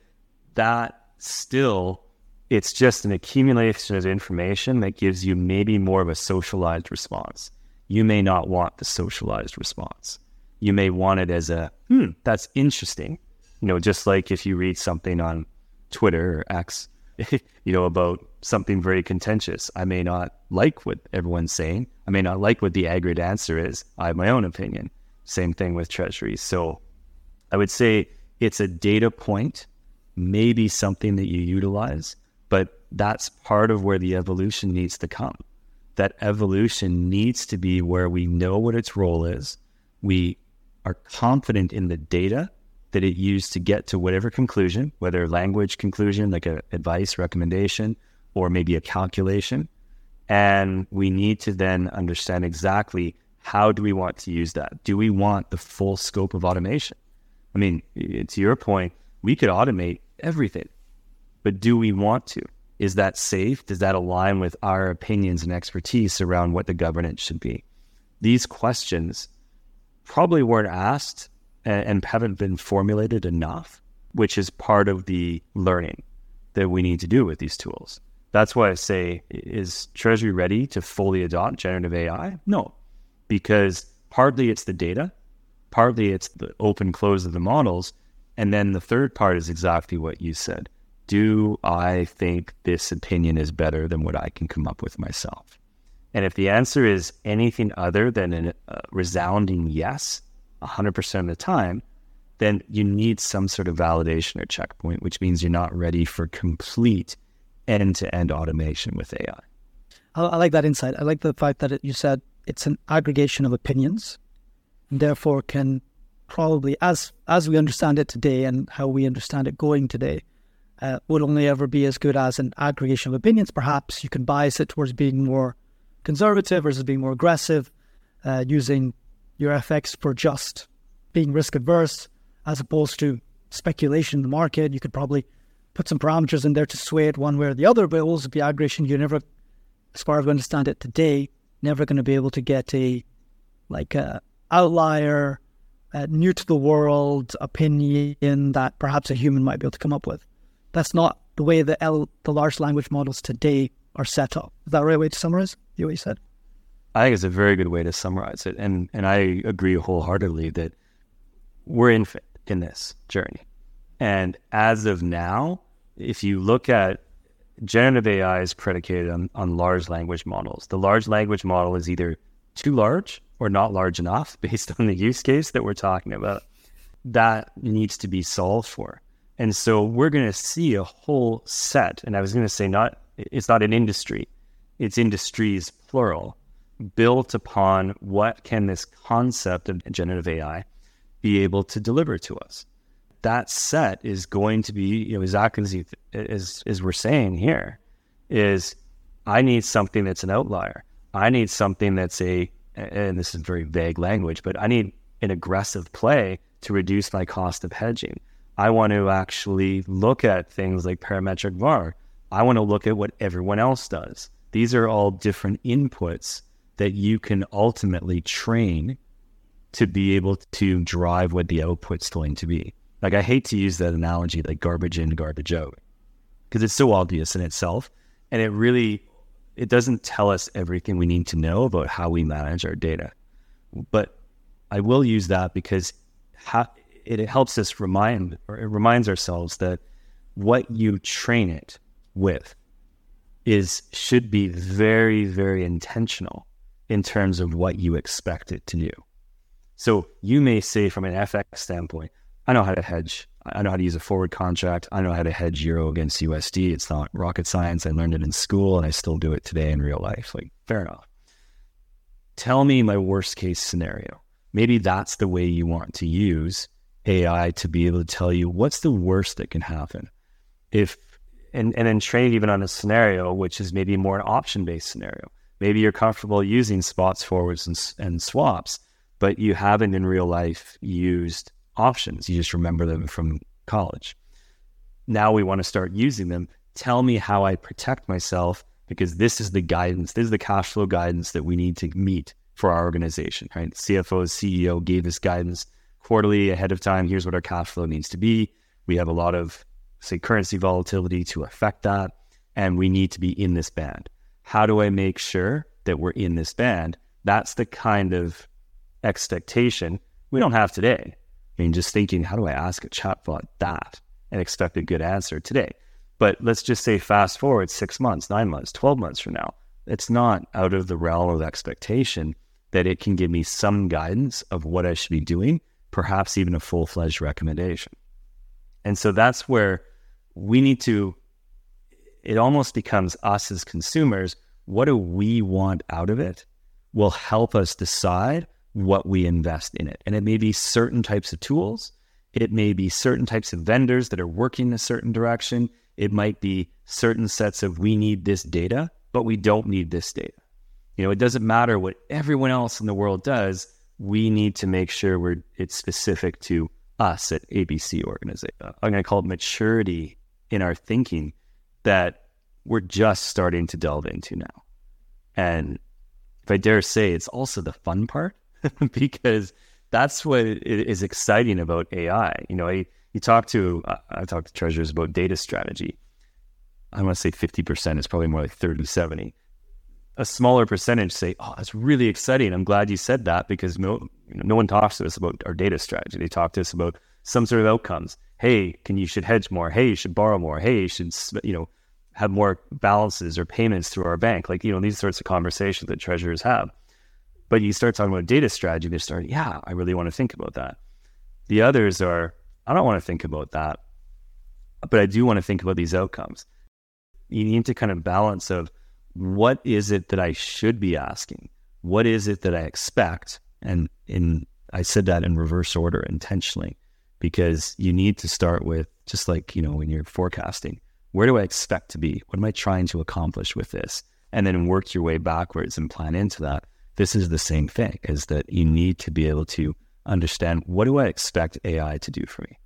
that still it's just an accumulation of information that gives you maybe more of a socialized response. You may not want the socialized response. You may want it as a, hmm, that's interesting. You know, just like if you read something on Twitter or X, you know, about something very contentious. I may not like what everyone's saying. I may not like what the aggregate answer is. I have my own opinion. Same thing with treasuries. So I would say it's a data point, maybe something that you utilize, but that's part of where the evolution needs to come. That evolution needs to be where we know what its role is. We are confident in the data that it used to get to whatever conclusion, whether language conclusion, like a advice, recommendation, or maybe a calculation. And we need to then understand exactly how do we want to use that? Do we want the full scope of automation? I mean, to your point, we could automate everything, but do we want to? Is that safe? Does that align with our opinions and expertise around what the governance should be? These questions probably weren't asked and, and haven't been formulated enough, which is part of the learning that we need to do with these tools. That's why I say, is Treasury ready to fully adopt generative AI? No, because partly it's the data, partly it's the open close of the models. And then the third part is exactly what you said. Do I think this opinion is better than what I can come up with myself? And if the answer is anything other than a uh, resounding yes, 100% of the time, then you need some sort of validation or checkpoint, which means you're not ready for complete end to end automation with AI. I, like that insight. I like the fact that you said it's an aggregation of opinions, and therefore can probably, as as we understand it today and how we understand it going today, uh, would only ever be as good as an aggregation of opinions. Perhaps you can bias it towards being more conservative versus being more aggressive, uh, using your FX for just being risk adverse as opposed to speculation in the market. You could probably put some parameters in there to sway it one way or the other, but it will also be aggregation. You're never, as far as we understand it today, never going to be able to get a like a outlier, a new to the world opinion that perhaps a human might be able to come up with. That's not the way the L, the large language models today are set up. Is that the right way to summarize what you said? I think it's a very good way to summarize it, and and I agree wholeheartedly that we're in in this journey, and as of now, if you look at generative AI is predicated on, on large language models. The large language model is either too large or not large enough based on the use case that we're talking about. That needs to be solved for. And so we're going to see a whole set. And I was going to say, not, it's not an industry, it's industries plural built upon what can this concept of generative AI be able to deliver to us. That set is going to be, you know, exactly as, as, as we're saying here, is I need something that's an outlier. I need something that's a and this is very vague language, but I need an aggressive play to reduce my cost of hedging. I want to actually look at things like parametric VAR. I want to look at what everyone else does. These are all different inputs that you can ultimately train to be able to drive what the output's going to be. Like I hate to use that analogy like garbage in, garbage out, because it's so obvious in itself. And it really it doesn't tell us everything we need to know about how we manage our data. But I will use that because it helps us remind or it reminds ourselves that what you train it with is should be very very intentional in terms of what you expect it to do. So you may say from an FX standpoint, I know how to hedge. I know how to use a forward contract. I know how to hedge euro against USD. It's not rocket science. I learned it in school and I still do it today in real life. Like, fair enough. Tell me my worst case scenario. Maybe that's the way you want to use AI to be able to tell you what's the worst that can happen. If and, and then trade even on a scenario which is maybe more an option based scenario. Maybe you're comfortable using spots, forwards, and, and swaps, but you haven't in real life used options. You just remember them from college. Now we want to start using them. Tell me how I protect myself because this is the guidance, this is the cash flow guidance that we need to meet for our organization, right? CFO, CEO gave us guidance quarterly ahead of time. Here's what our cash flow needs to be. We have a lot of, say, currency volatility to affect that, and we need to be in this band. How do I make sure that we're in this band? That's the kind of expectation we don't have today. I mean, just thinking, how do I ask a chatbot that and expect a good answer today? But let's just say fast forward six months, nine months, 12 months from now. It's not out of the realm of expectation that it can give me some guidance of what I should be doing, perhaps even a full fledged recommendation. And so that's where we need to, it almost becomes us as consumers. What do we want out of it? Will help us decide what we invest in it. And it may be certain types of tools, it may be certain types of vendors that are working in a certain direction, it might be certain sets of we need this data, but we don't need this data. You know, it doesn't matter what everyone else in the world does. We need to make sure we're it's specific to us at ABC organization. I'm going to call it maturity in our thinking that we're just starting to delve into now. And if I dare say, it's also the fun part because that's what is exciting about AI. You know, I, you talk to, I talk to treasurers about data strategy. I want to say 50% is probably more like 30, 70. A smaller percentage say, oh, that's really exciting. I'm glad you said that because no, you know, no one talks to us about our data strategy. They talk to us about some sort of outcomes. Hey, can you should hedge more? Hey, you should borrow more. Hey, you should, you know, have more balances or payments through our bank. Like, you know, these sorts of conversations that treasurers have. But you start talking about data strategy, they start, yeah, I really want to think about that. The others are, I don't want to think about that, but I do want to think about these outcomes. You need to kind of balance of what is it that I should be asking? What is it that I expect? And in I said that in reverse order intentionally because you need to start with just like, you know, when you're forecasting, where do I expect to be? What am I trying to accomplish with this? And then work your way backwards and plan into that this is the same thing is that you need to be able to understand what do I expect AI to do for me?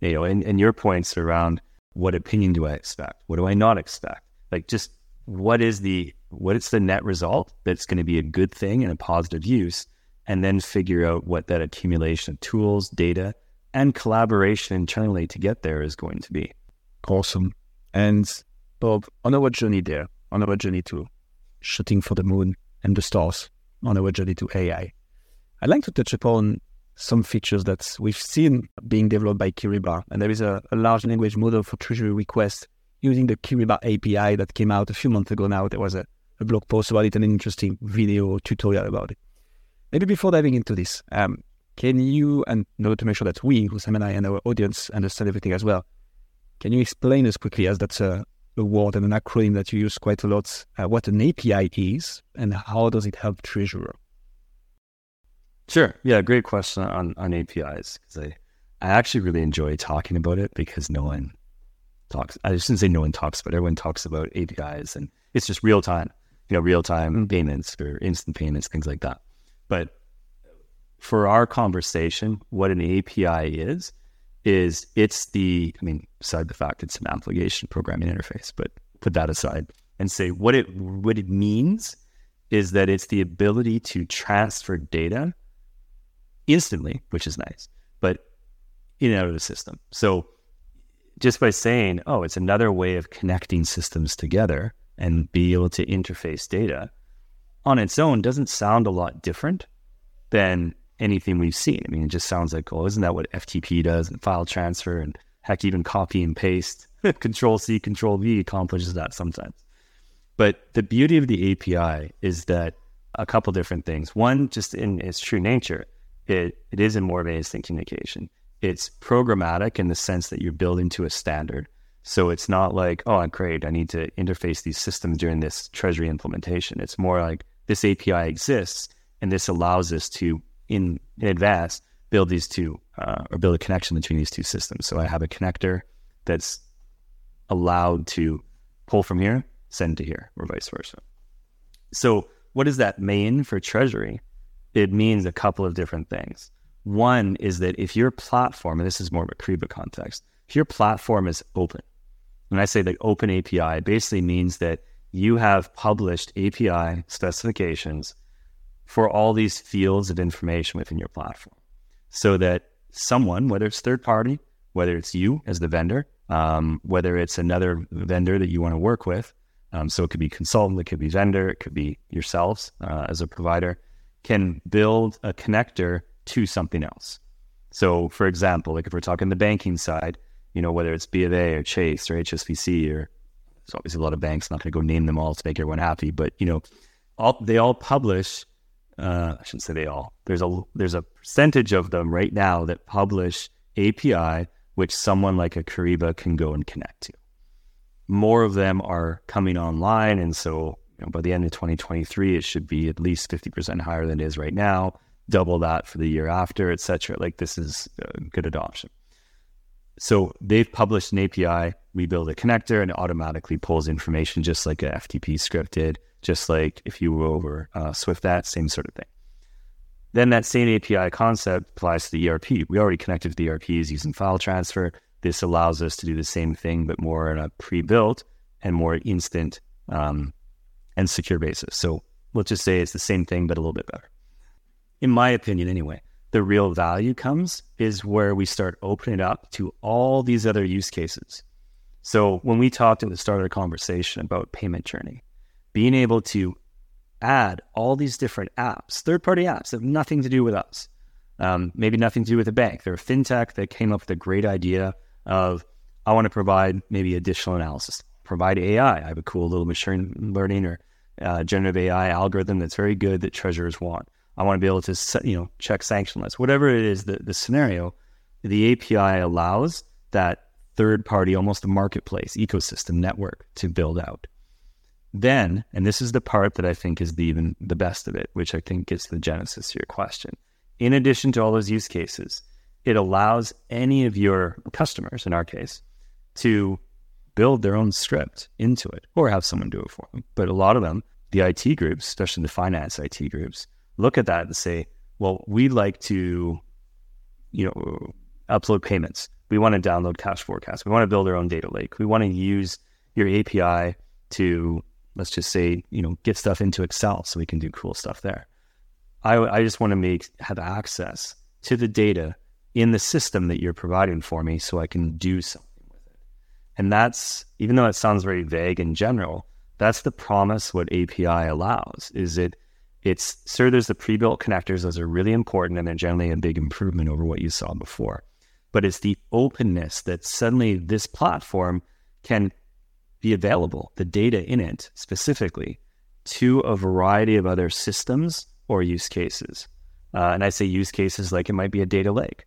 You know, and, and your points around what opinion do I expect? What do I not expect? Like just what is the what is the net result that's going to be a good thing and a positive use, and then figure out what that accumulation of tools, data, and collaboration internally to get there is going to be. Awesome. And Bob, on our journey there, on our journey to shooting for the moon and the stars, on our journey to AI. I'd like to touch upon some features that we've seen being developed by Kyriba. And there is a, a large language model for treasury requests using the Kyriba API that came out a few months ago now. There was a, a blog post about it and an interesting video tutorial about it. Maybe before diving into this, um, can you, and in order to make sure that we, Hussam and I, and our audience understand everything as well, can you explain as quickly, as that's a, a word and an acronym that you use quite a lot, uh, what an API is and how does it help Treasurer? Sure. Yeah, great question on, on APIs because I, I actually really enjoy talking about it because no one talks. I shouldn't say no one talks, but everyone talks about APIs and it's just real time, you know, real time mm-hmm. payments or instant payments, things like that. But for our conversation, what an API is, is it's the, I mean, beside the fact it's an application programming interface, but put that aside and say what it what it means is that it's the ability to transfer data instantly, which is nice, but in and out of the system. So just by saying, oh, it's another way of connecting systems together and be able to interface data on its own doesn't sound a lot different than anything we've seen. I mean, it just sounds like, oh, isn't that what FTP does and file transfer and heck, even copy and paste, control C, control V accomplishes that sometimes. But the beauty of the API is that a couple different things. One, just in its true nature, it, it is a more of instant communication. It's programmatic in the sense that you're building to a standard. So it's not like, oh, great, I need to interface these systems during this treasury implementation. It's more like this API exists and this allows us to, in, in advance, build these two uh, or build a connection between these two systems. So I have a connector that's allowed to pull from here send to here or vice versa. So, what does that mean for Treasury? It means a couple of different things. One is that if your platform, and this is more of a Kyriba context, if your platform is open, when I say the open API, basically means that you have published API specifications for all these fields of information within your platform. So that someone, whether it's third party, whether it's you as the vendor, um, whether it's another vendor that you want to work with, um, so it could be consultant, it could be vendor, it could be yourselves uh, as a provider, can build a connector to something else. So, for example, like if we're talking the banking side, you know, whether it's B of A or Chase or HSBC or there's obviously a lot of banks. I'm not going to go name them all to make everyone happy, but you know, all they all publish. Uh, I shouldn't say they all. There's a there's a percentage of them right now that publish API which someone like a Kyriba can go and connect to more of them are coming online. And so you know, by the end of 2023, it should be at least 50% higher than it is right now, double that for the year after, et cetera. Like this is good adoption. So they've published an API. We build a connector and it automatically pulls information just like a FTP script did, just like if you were over uh, Swift that, same sort of thing. Then that same API concept applies to the ERP. We already connected to the ERPs using file transfer. This allows us to do the same thing, but more on a pre-built and more instant um, and secure basis. So let's just say it's the same thing, but a little bit better. In my opinion, anyway, the real value comes is where we start opening up to all these other use cases. So when we talked at the start of the conversation about payment journey, being able to add all these different apps, third party apps that have nothing to do with us, um, maybe nothing to do with a bank. They're a fintech that came up with a great idea of I want to provide maybe additional analysis, provide AI. I have a cool little machine learning or uh, generative AI algorithm that's very good that treasurers want. I want to be able to you know check sanction lists, whatever it is the, the scenario. The API allows that third party, almost a marketplace ecosystem network to build out. Then, and this is the part that I think is the even the best of it, which I think gets the genesis to your question. In addition to all those use cases, it allows any of your customers, in our case, to build their own script into it or have someone do it for them. But a lot of them, the IT groups, especially the finance IT groups, look at that and say, well, we'd like to, you know, upload payments. We want to download cash forecasts. We want to build our own data lake. We want to use your API to, let's just say, you know, get stuff into Excel so we can do cool stuff there. I, I just want to make have access to the data in the system that you're providing for me so I can do something with it. And that's, even though it sounds very vague in general, that's the promise what API allows is it it's sure there's the pre-built connectors, those are really important and they're generally a big improvement over what you saw before. But it's the openness that suddenly this platform can be available, the data in it specifically, to a variety of other systems or use cases. Uh, and I say use cases like it might be a data lake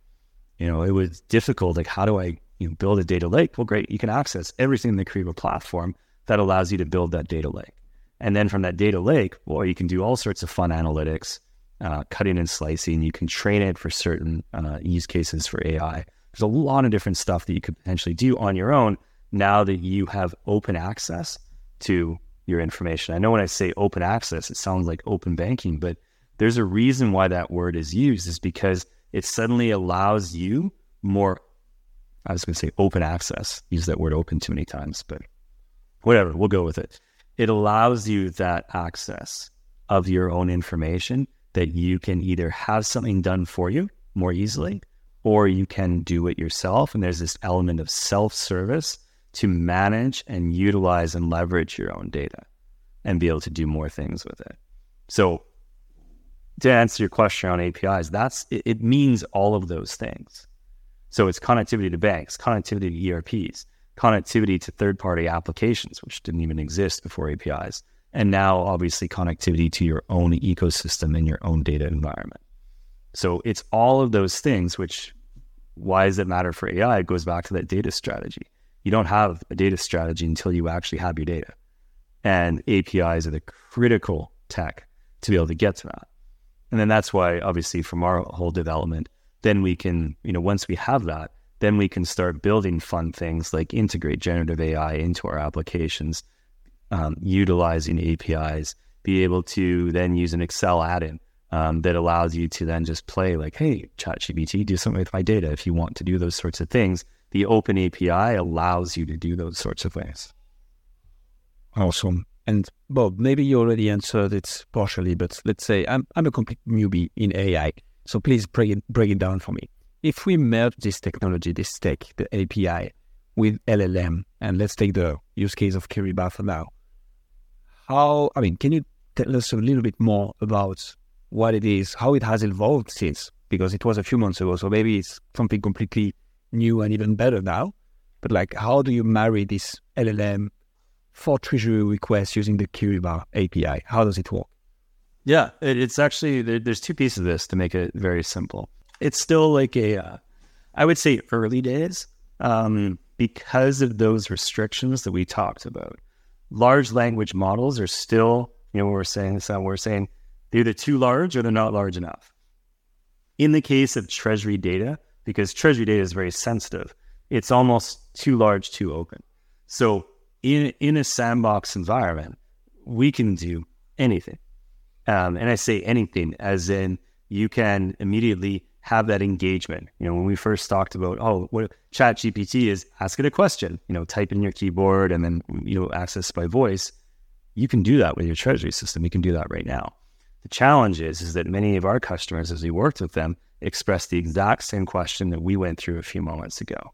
you know, it was difficult. Like, how do I you know, build a data lake? Well, great. You can access everything in the Kyriba platform that allows you to build that data lake. And then from that data lake, well, you can do all sorts of fun analytics, uh, cutting and slicing. You can train it for certain uh, use cases for AI. There's a lot of different stuff that you could potentially do on your own now that you have open access to your information. I know when I say open access, it sounds like open banking, but There's a reason why that word is used, is because it suddenly allows you more, I was going to say open access, use that word open too many times, but whatever, we'll go with it. It allows you that access of your own information that you can either have something done for you more easily or you can do it yourself. And there's this element of self service to manage and utilize and leverage your own data and be able to do more things with it. So, to answer your question on APIs, that's it, it means all of those things. So, it's connectivity to banks, connectivity to ERPs, connectivity to third party applications, which didn't even exist before APIs. And now, obviously, connectivity to your own ecosystem and your own data environment. So, it's all of those things, which why does it matter for AI? It goes back to that data strategy you don't have a data strategy until you actually have your data. And APIs are the critical tech to be able to get to that. And then that's why, obviously, from our whole development, then we can, you know, once we have that, then we can start building fun things like integrate generative AI into our applications, um, utilizing APIs, be able to then use an Excel add-in um, that allows you to then just play like, hey, ChatGPT, do something with my data if you want to do those sorts of things the open API allows you to do those sorts of things. Awesome. And Bob, maybe you already answered it partially, but let's say I'm, I'm a complete newbie in AI. So please break it, break it down for me. If we merge this technology, this tech, the API, with LLM, and let's take the use case of Kyriba for now, how, I mean, can you tell us a little bit more about what it is, how it has evolved since? Because it was a few months ago, so maybe it's something completely new and even better now. But like, how do you marry this LLM for treasury requests using the Kyriba API? How does it work? Yeah, it's actually there's two pieces of this to make it very simple. It's still like a, uh, I would say early days um, because of those restrictions that we talked about. Large language models are still, you know, we're saying we're saying they're either too large or they're not large enough. In the case of treasury data, because treasury data is very sensitive. It's almost too large, too open. So in in a sandbox environment, we can do anything. Um, and I say anything as in you can immediately have that engagement. You know, when we first talked about, oh, what ChatGPT is ask it a question, you know, type in your keyboard and then, you know, access by voice. You can do that with your treasury system. You can do that right now. The challenge is, is that many of our customers, as we worked with them, expressed the exact same question that we went through a few moments ago.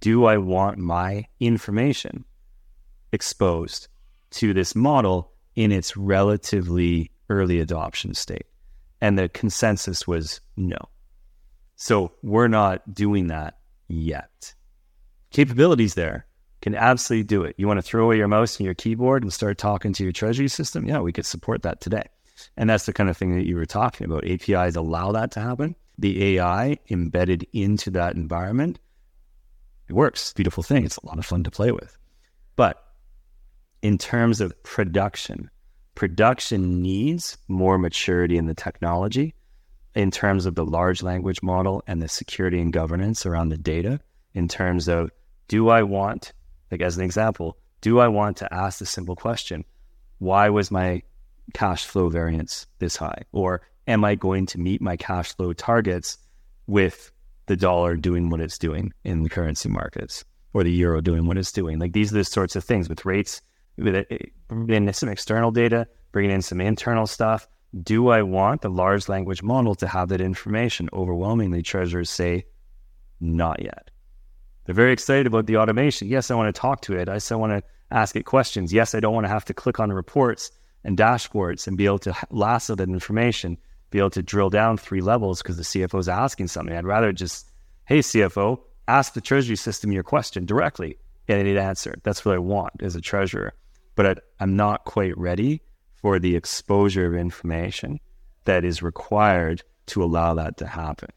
Do I want my information exposed to this model in its relatively early adoption state? And the consensus was no. So we're not doing that yet. Capabilities there can absolutely do it. You want to throw away your mouse and your keyboard and start talking to your treasury system? Yeah, we could support that today. And that's the kind of thing that you were talking about. APIs allow that to happen the AI embedded into that environment, it works. Beautiful thing. It's a lot of fun to play with. But in terms of production, production needs more maturity in the technology in terms of the large language model and the security and governance around the data in terms of do I want, like as an example, do I want to ask the simple question, why was my cash flow variance this high? Or am I going to meet my cash flow targets with the dollar doing what it's doing in the currency markets or the euro doing what it's doing? Like these are the sorts of things with rates, with eh, bringing in some external data, bringing in some internal stuff. Do I want the large language model to have that information? Overwhelmingly, treasurers say not yet. They're very excited about the automation. Yes, I want to talk to it. I still want to ask it questions. Yes, I don't want to have to click on reports and dashboards and be able to lasso that information be able to drill down three levels because the CFO is asking something. I'd rather just, hey, CFO, ask the treasury system your question directly and it answer. That's what I want as a treasurer. But I, I'm not quite ready for the exposure of information that is required to allow that to happen.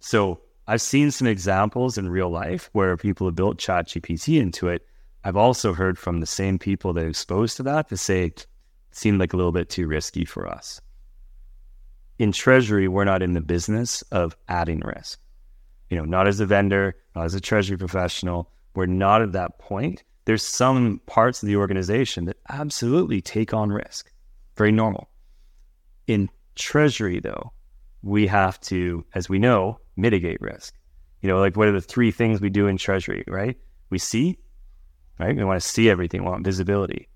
So I've seen some examples in real life where people have built ChatGPT into it. I've also heard from the same people that are exposed to that to say it seemed like a little bit too risky for us in treasury, we're not in the business of adding risk. You know, not as a vendor, not as a treasury professional. We're not at that point. There's some parts of the organization that absolutely take on risk. Very normal. In Treasury, though, we have to, as we know, mitigate risk. You know, like what are the three things we do in Treasury, right? We see, right? We want to see everything, we want visibility.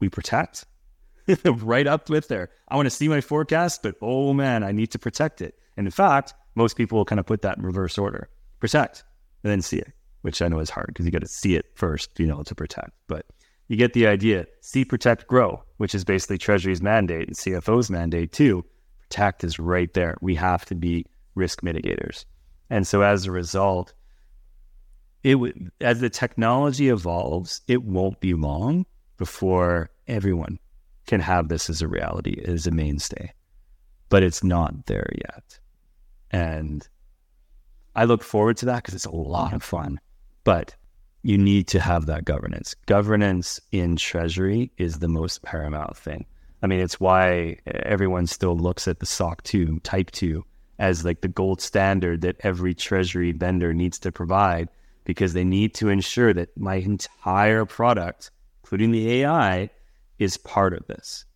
We protect, right up with there. I want to see my forecast, but oh man, I need to protect it. And in fact, most people will kind of put that in reverse order protect and then see it, which I know is hard because you got to see it first, you know, to protect. But you get the idea. See, protect, grow, which is basically Treasury's mandate and CFO's mandate too. Protect is right there. We have to be risk mitigators. And so as a result, it w- as the technology evolves, it won't be long before everyone can have this as a reality, as a mainstay. But it's not there yet. And I look forward to that because it's a lot of fun. But you need to have that governance. Governance in Treasury is the most paramount thing. I mean, it's why everyone still looks at the SOC 2, Type 2, as like the gold standard that every Treasury vendor needs to provide because they need to ensure that my entire product, including the AI, is part of this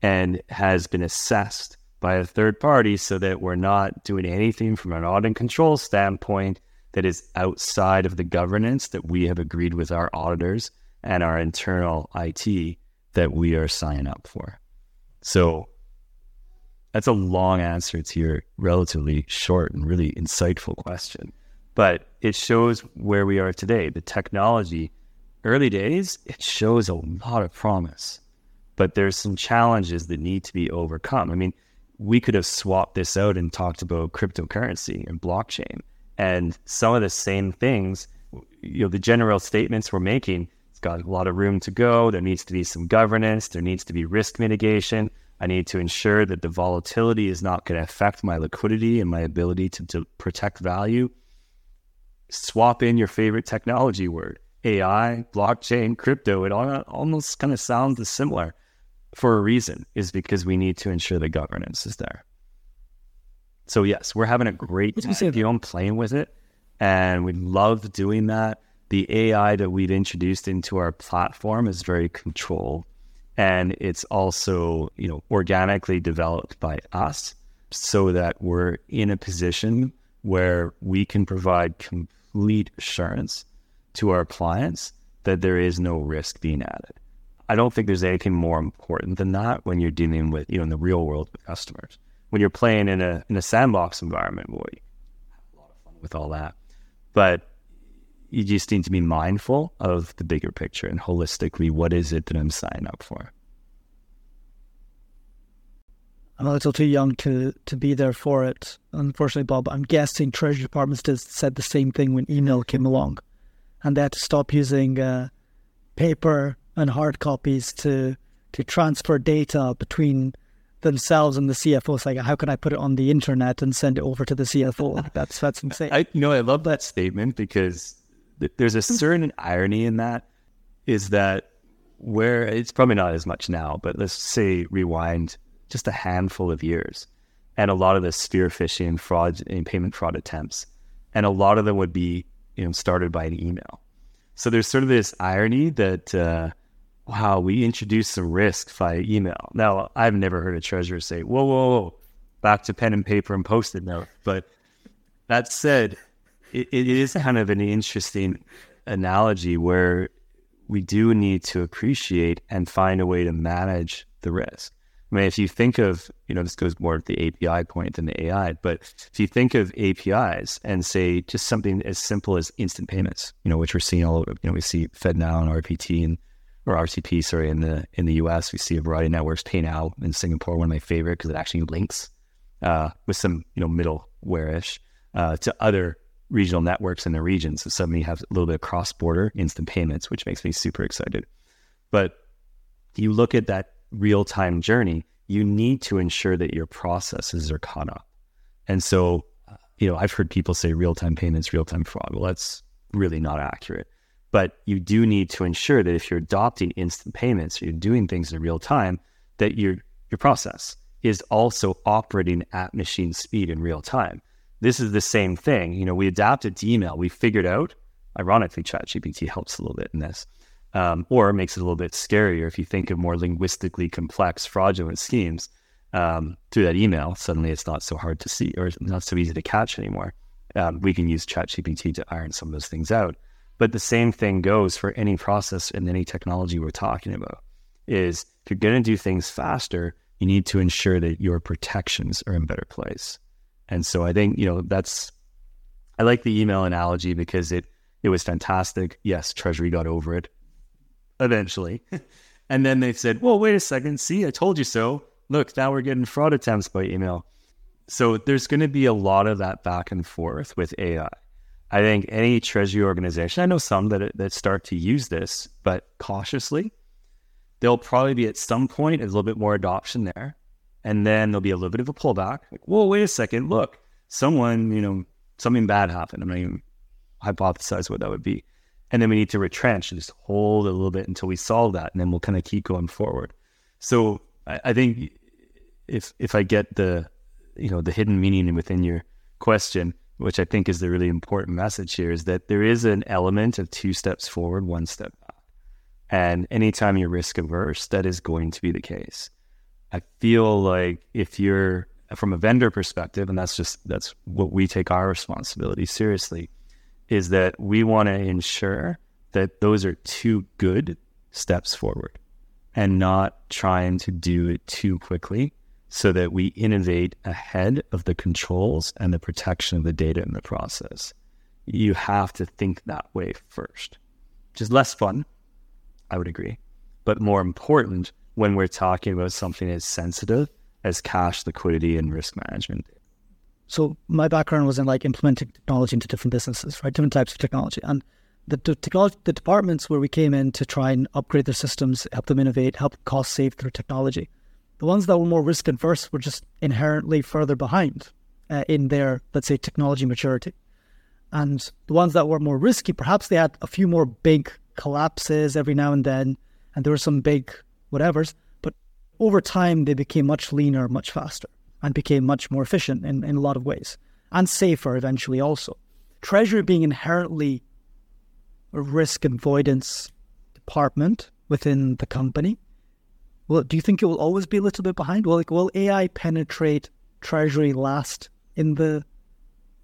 and has been assessed by a third party so that we're not doing anything from an audit and control standpoint that is outside of the governance that we have agreed with our auditors and our internal IT that we are signing up for. So that's a long answer to your relatively short and really insightful question. But it shows where we are today. The technology, early days, it shows a lot of promise, but there's some challenges that need to be overcome. I mean, we could have swapped this out and talked about cryptocurrency and blockchain and some of the same things, you know, the general statements we're making, it's got a lot of room to go. There needs to be some governance. There needs to be risk mitigation. I need to ensure that the volatility is not going to affect my liquidity and my ability to, to protect value. Swap in your favorite technology word AI, blockchain, crypto. It all, almost kind of sounds similar for a reason, is because we need to ensure the governance is there. So yes, we're having a great time you know, playing with it, and we love doing that. The AI that we've introduced into our platform is very controlled, and it's also you know organically developed by us, so that we're in a position where we can provide complete assurance to our clients that there is no risk being added. I don't think there's anything more important than that when you're dealing with you know in the real world with customers when you're playing in a in a sandbox environment, boy, have a lot of fun with all that. But you just need to be mindful of the bigger picture and holistically, what is it that I'm signing up for? I'm a little too young to, to be there for it. Unfortunately, Bob, I'm guessing Treasury Departments just said the same thing when email came along, and they had to stop using uh, paper and hard copies to to transfer data between themselves and the CFO. It's like, how can I put it on the internet and send it over to the CFO? That's that's insane. I you know I love that statement because th- there's a certain irony in that. Is that where it's probably not as much now, but let's say rewind just a handful of years, and a lot of the spear phishing fraud and payment fraud attempts, and a lot of them would be you know started by an email. So there's sort of this irony that. Uh, wow, we introduced some risk via email. Now, I've never heard a treasurer say, whoa, whoa, whoa, back to pen and paper and post it note. But that said, it, it is kind of an interesting analogy where we do need to appreciate and find a way to manage the risk. I mean, if you think of, you know, this goes more to the API point than the AI, but if you think of APIs and say just something as simple as instant payments, you know, which we're seeing all over, you know, we see FedNow and RPT and or RCP, sorry, in the in the US. We see a variety of networks. PayNow in Singapore, one of my favorite because it actually links uh, with some you know middleware-ish uh, to other regional networks in the region. So suddenly you have a little bit of cross-border instant payments, which makes me super excited. But you look at that real-time journey, you need to ensure that your processes are caught up. And so, you know, I've heard people say real-time payments, real-time fraud. Well, that's really not accurate. But you do need to ensure that if you're adopting instant payments or you're doing things in real time, that your your process is also operating at machine speed in real time. This is the same thing. You know, we adapted to email. We figured out, ironically, ChatGPT helps a little bit in this, um, or makes it a little bit scarier if you think of more linguistically complex fraudulent schemes. um, through that email, suddenly it's not so hard to see or not so easy to catch anymore. Um, we can use ChatGPT to iron some of those things out. But the same thing goes for any process and any technology we're talking about. Is if you're going to do things faster, you need to ensure that your protections are in better place. And so I think you know that's I like the email analogy because it it was fantastic. Yes, Treasury got over it eventually. and then they said, well, wait a second. See, I told you so. Look, now we're getting fraud attempts by email. So there's going to be a lot of that back and forth with AI. I think any treasury organization, I know some that, that start to use this, but cautiously. There'll probably be at some point a little bit more adoption there. And then there'll be a little bit of a pullback. Like, whoa, wait a second. Look, someone, you know, something bad happened. I'm not even hypothesize what that would be. And then we need to retrench and just hold a little bit until we solve that. And then we'll kind of keep going forward. So I, I think if if I get the you know the hidden meaning within your question, which I think is the really important message here, is that there is an element of two steps forward, one step back. And anytime you're risk averse, that is going to be the case. I feel like if you're from a vendor perspective, and that's just that's what we take our responsibility seriously is that we want to ensure that those are two good steps forward and not trying to do it too quickly so that we innovate ahead of the controls and the protection of the data in the process. You have to think that way first, which is less fun, I would agree, but more important when we're talking about something as sensitive as cash liquidity and risk management. So my background was in like implementing technology into different businesses, right? Different types of technology. And the, the technology, the departments where we came in to try and upgrade their systems, help them innovate, help cost save through technology. The ones that were more risk adverse were just inherently further behind uh, in their, let's say, technology maturity. And the ones that were more risky, perhaps they had a few more big collapses every now and then, and there were some big whatevers. But over time, they became much leaner, much faster and became much more efficient in, in a lot of ways and safer eventually also. Treasury being inherently a risk avoidance department within the company. Well, do you think it will always be a little bit behind? Will like will AI penetrate treasury last in the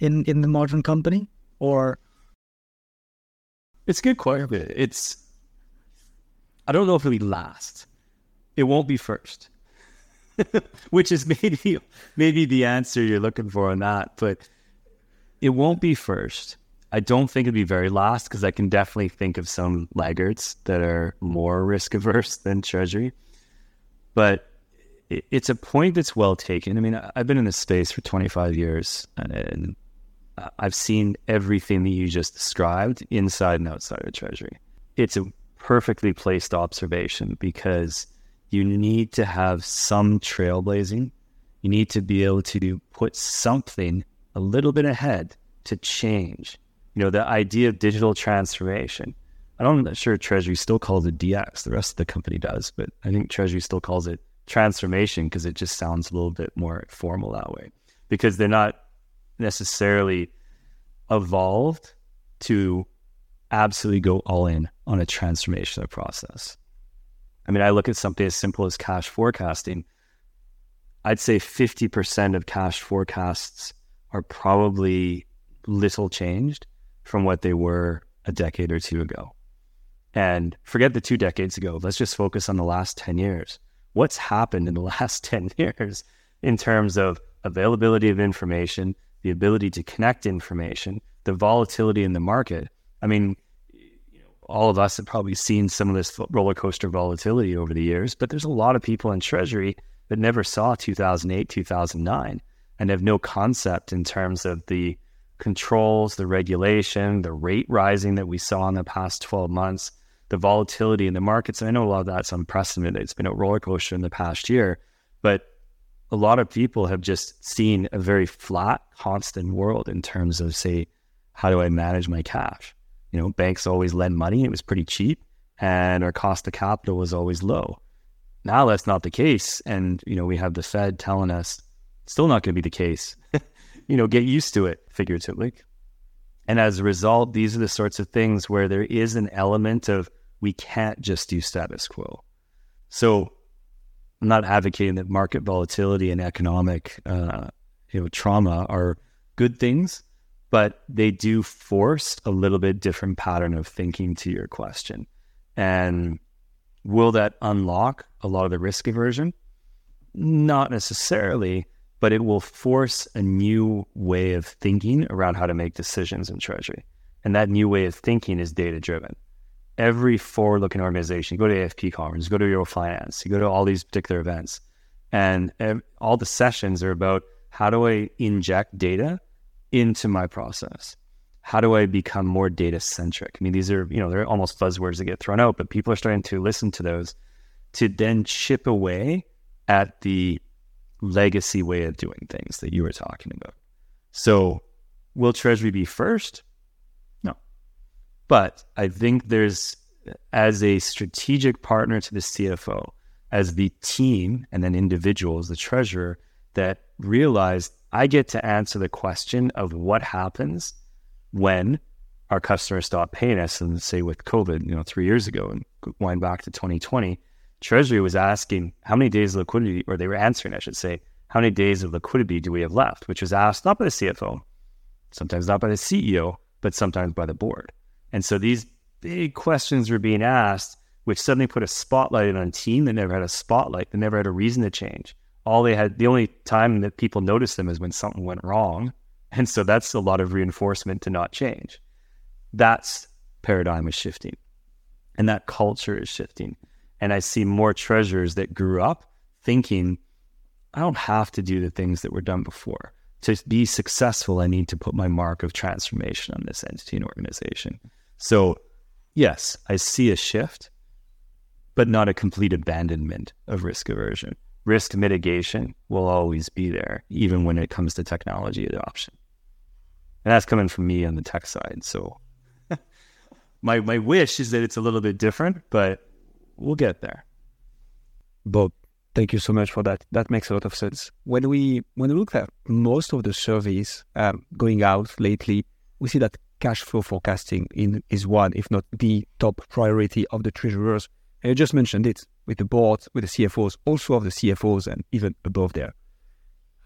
in in the modern company or it's a good question. It's I don't know if it'll be last. It won't be first. which is maybe maybe the answer you're looking for on that. But it won't be first. I don't think it'd be very last because I can definitely think of some laggards that are more risk averse than Treasury. But it's a point that's well taken. I mean, I've been in this space for 25 years and I've seen everything that you just described inside and outside of Treasury. It's a perfectly placed observation because you need to have some trailblazing. You need to be able to put something a little bit ahead to change. You know, the idea of digital transformation. I don't, I'm not sure Treasury still calls it DX. The rest of the company does, but I think Treasury still calls it transformation because it just sounds a little bit more formal that way. Because they're not necessarily evolved to absolutely go all in on a transformation of process. I mean, I look at something as simple as cash forecasting. I'd say 50% of cash forecasts are probably little changed from what they were a decade or two ago. And forget the two decades ago. Let's just focus on the last 10 years. What's happened in the last 10 years in terms of availability of information, the ability to connect information, the volatility in the market? I mean, all of us have probably seen some of this roller coaster volatility over the years, but there's a lot of people in Treasury that never saw 2008, 2009, and have no concept in terms of the controls, the regulation, the rate rising that we saw in the past 12 months, the volatility in the markets. And I know a lot of that's unprecedented. It's been a roller coaster in the past year, but a lot of people have just seen a very flat, constant world in terms of, say, how do I manage my cash? you know, banks always lend money. It was pretty cheap and our cost of capital was always low. Now that's not the case. And, you know, we have the Fed telling us still not going to be the case. you know, get used to it figuratively. And as a result, these are the sorts of things where there is an element of we can't just do status quo. So I'm not advocating that market volatility and economic, uh, you know, trauma are good things, but they do force a little bit different pattern of thinking to your question. And will that unlock a lot of the risk aversion? Not necessarily, but it will force a new way of thinking around how to make decisions in treasury. And that new way of thinking is data driven. Every forward looking organization, you go to AFP conference, you go to Eurofinance, you go to all these particular events, and all the sessions are about how do I inject data into my process? How do I become more data centric? I mean, these are, you know, they're almost buzzwords that get thrown out, but people are starting to listen to those to then chip away at the legacy way of doing things that you were talking about. So, will Treasury be first? But I think there's, as a strategic partner to the CFO, as the team and then individuals, the treasurer, that realize I get to answer the question of what happens when our customers stop paying us. And say with COVID, you know, three years ago and wind back to 2020, Treasury was asking how many days of liquidity, or they were answering, I should say, how many days of liquidity do we have left, which was asked not by the CFO, sometimes not by the CEO, but sometimes by the board. And so these big questions were being asked, which suddenly put a spotlight on a team that never had a spotlight, that never had a reason to change. All they had, the only time that people noticed them is when something went wrong. And so that's a lot of reinforcement to not change. That's paradigm is shifting. And that culture is shifting. And I see more treasures that grew up thinking, I don't have to do the things that were done before. To be successful, I need to put my mark of transformation on this entity and organization. So, yes, I see a shift, but not a complete abandonment of risk aversion. Risk mitigation will always be there, even when it comes to technology adoption. And that's coming from me on the tech side. So, my, my wish is that it's a little bit different, but we'll get there. Bob, thank you so much for that. That makes a lot of sense. When we when we look at most of the surveys um, going out lately, we see that cash flow forecasting in, is one, if not the top priority of the treasurers. And you just mentioned it with the board, with the CFOs, also of the CFOs, and even above there.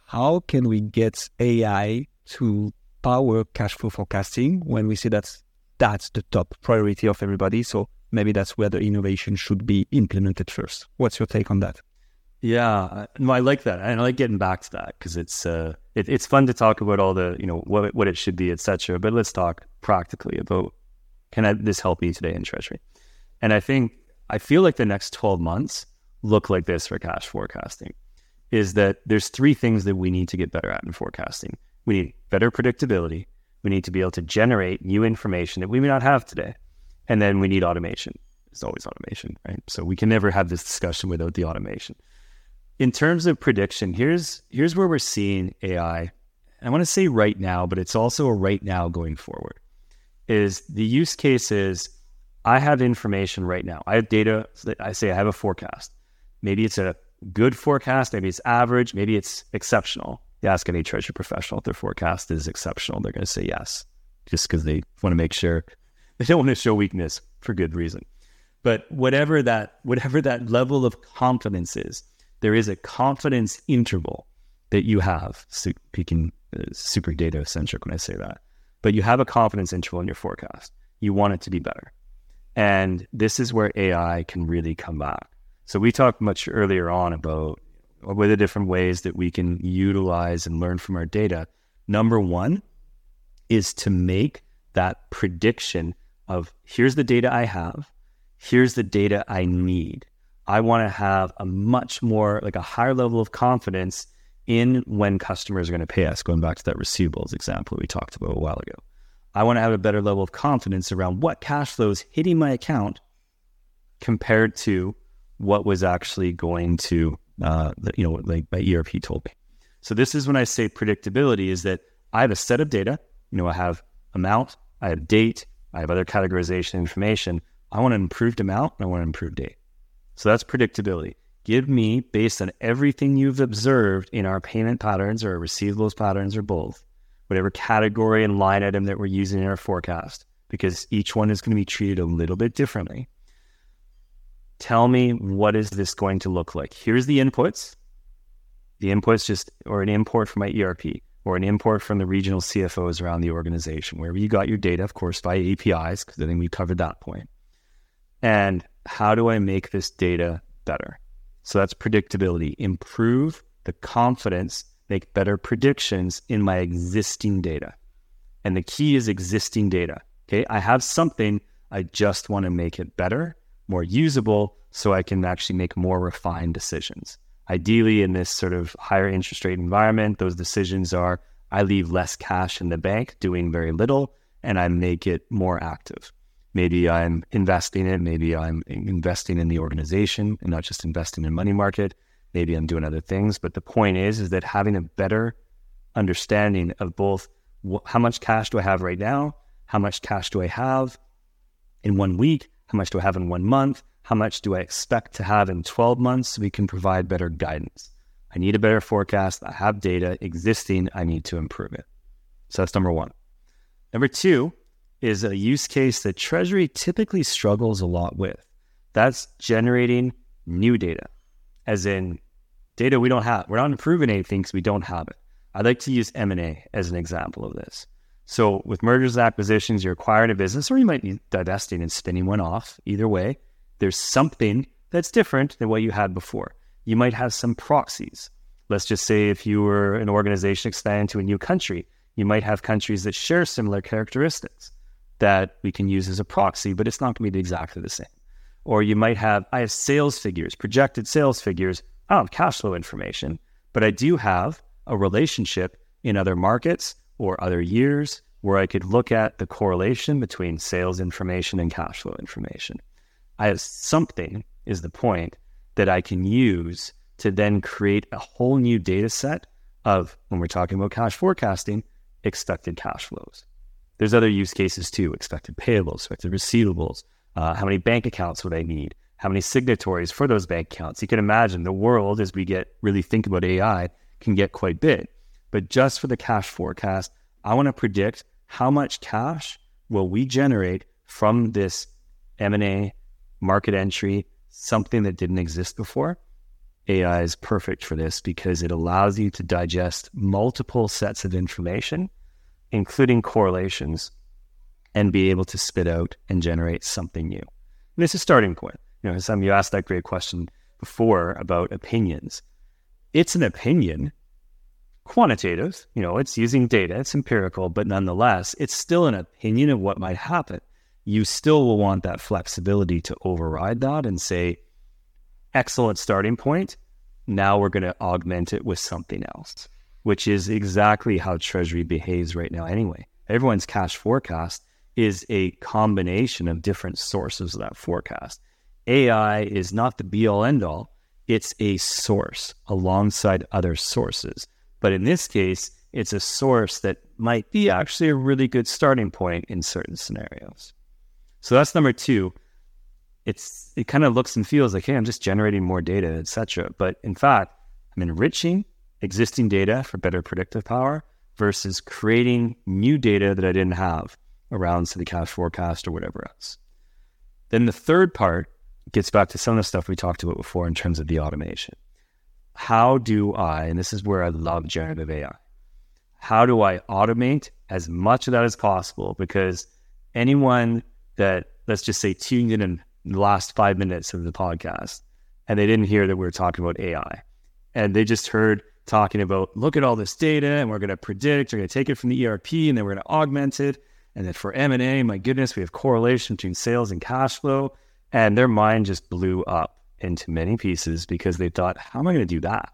How can we get AI to power cash flow forecasting when we see that that's the top priority of everybody? So maybe that's where the innovation should be implemented first. What's your take on that? Yeah, no, I like that. I like getting back to that because it's uh, it, it's fun to talk about all the you know what what it should be, etc. But let's talk practically about can I, this help me today in Treasury? And I think I feel like the next twelve months look like this for cash forecasting. Is that there's three things that we need to get better at in forecasting. We need better predictability. We need to be able to generate new information that we may not have today. And then we need automation. It's always automation, right? So we can never have this discussion without the automation. In terms of prediction, here's here's where we're seeing AI. I want to say right now, but it's also a right now going forward. Is the use case is I have information right now. I have data. I say I have a forecast. Maybe it's a good forecast. Maybe it's average. Maybe it's exceptional. You ask any treasury professional if their forecast is exceptional, they're going to say yes, just because they want to make sure they don't want to show weakness for good reason. But whatever that whatever that level of confidence is, there is a confidence interval that you have. Speaking uh, super data centric when I say that, but you have a confidence interval in your forecast. You want it to be better, and this is where AI can really come back. So we talked much earlier on about what are the different ways that we can utilize and learn from our data. Number one is to make that prediction of here's the data I have, here's the data I need. I want to have a much more like a higher level of confidence in when customers are going to pay us, going back to that receivables example we talked about a while ago. I want to have a better level of confidence around what cash flows hitting my account compared to what was actually going to, uh, you know, like my ERP told me. So this is when I say predictability is that I have a set of data. You know, I have amount, I have date, I have other categorization information. I want an improved amount and I want an improved date. So that's predictability. Give me, based on everything you've observed in our payment patterns or receivables patterns or both, whatever category and line item that we're using in our forecast, because each one is going to be treated a little bit differently. tell me what is this going to look like? Here's the inputs. The inputs just, or an import from my ERP, or an import from the regional CFOs around the organization, wherever you got your data, of course, by APIs, because I think we covered that point. And how do I make this data better? So that's predictability. Improve the confidence, make better predictions in my existing data. And the key is existing data. Okay. I have something, I just want to make it better, more usable, so I can actually make more refined decisions. Ideally, in this sort of higher interest rate environment, those decisions are I leave less cash in the bank doing very little and I make it more active. Maybe I'm investing it, maybe I'm investing in the organization and not just investing in money market. Maybe I'm doing other things. But the point is, is that having a better understanding of both wh- how much cash do I have right now? How much cash do I have in one week? How much do I have in one month? How much do I expect to have in 12 months so we can provide better guidance? I need a better forecast. I have data existing. I need to improve it. So that's number one. Number two is a use case that Treasury typically struggles a lot with. That's generating new data, as in data we don't have. We're not improving anything because we don't have it. I'd like to use M&A as an example of this. So with mergers and acquisitions, you're acquiring a business or you might be divesting and spinning one off. Either way, there's something that's different than what you had before. You might have some proxies. Let's just say if you were an organization expanding to a new country, you might have countries that share similar characteristics that we can use as a proxy, but it's not going to be exactly the same. Or you might have, I have sales figures, projected sales figures. I don't have cash flow information, but I do have a relationship in other markets or other years where I could look at the correlation between sales information and cash flow information. I have something, is the point, that I can use to then create a whole new data set of, when we're talking about cash forecasting, expected cash flows. There's other use cases too expected payables, expected receivables. Uh, how many bank accounts would I need? How many signatories for those bank accounts? You can imagine the world, as we get really think about AI, can get quite big. But just for the cash forecast, I want to predict how much cash will we generate from this M&A market entry, something that didn't exist before. AI is perfect for this because it allows you to digest multiple sets of information, including correlations, and be able to spit out and generate something new. And it's a starting point. You know, some you asked that great question before about opinions. It's an opinion quantitative, you know, it's using data, it's empirical, but nonetheless, it's still an opinion of what might happen. You still will want that flexibility to override that and say, excellent starting point. Now we're going to augment it with something else, which is exactly how Treasury behaves right now, anyway. Everyone's cash forecast is a combination of different sources of that forecast. AI is not the be all end all, it's a source alongside other sources. But in this case, it's a source that might be actually a really good starting point in certain scenarios. So that's number two. It's it kind of looks and feels like, hey, I'm just generating more data, etc. But in fact, I'm enriching existing data for better predictive power versus creating new data that I didn't have around the cash forecast or whatever else. Then the third part gets back to some of the stuff we talked about before in terms of the automation how do I, and this is where I love generative AI, how do I automate as much of that as possible? Because anyone that, let's just say, tuned in in the last five minutes of the podcast and they didn't hear that we were talking about AI and they just heard talking about, look at all this data and we're going to predict, we're going to take it from the ERP and then we're going to augment it. And then for M&A, my goodness, we have correlation between sales and cash flow. And their mind just blew up into many pieces because they thought, how am I going to do that?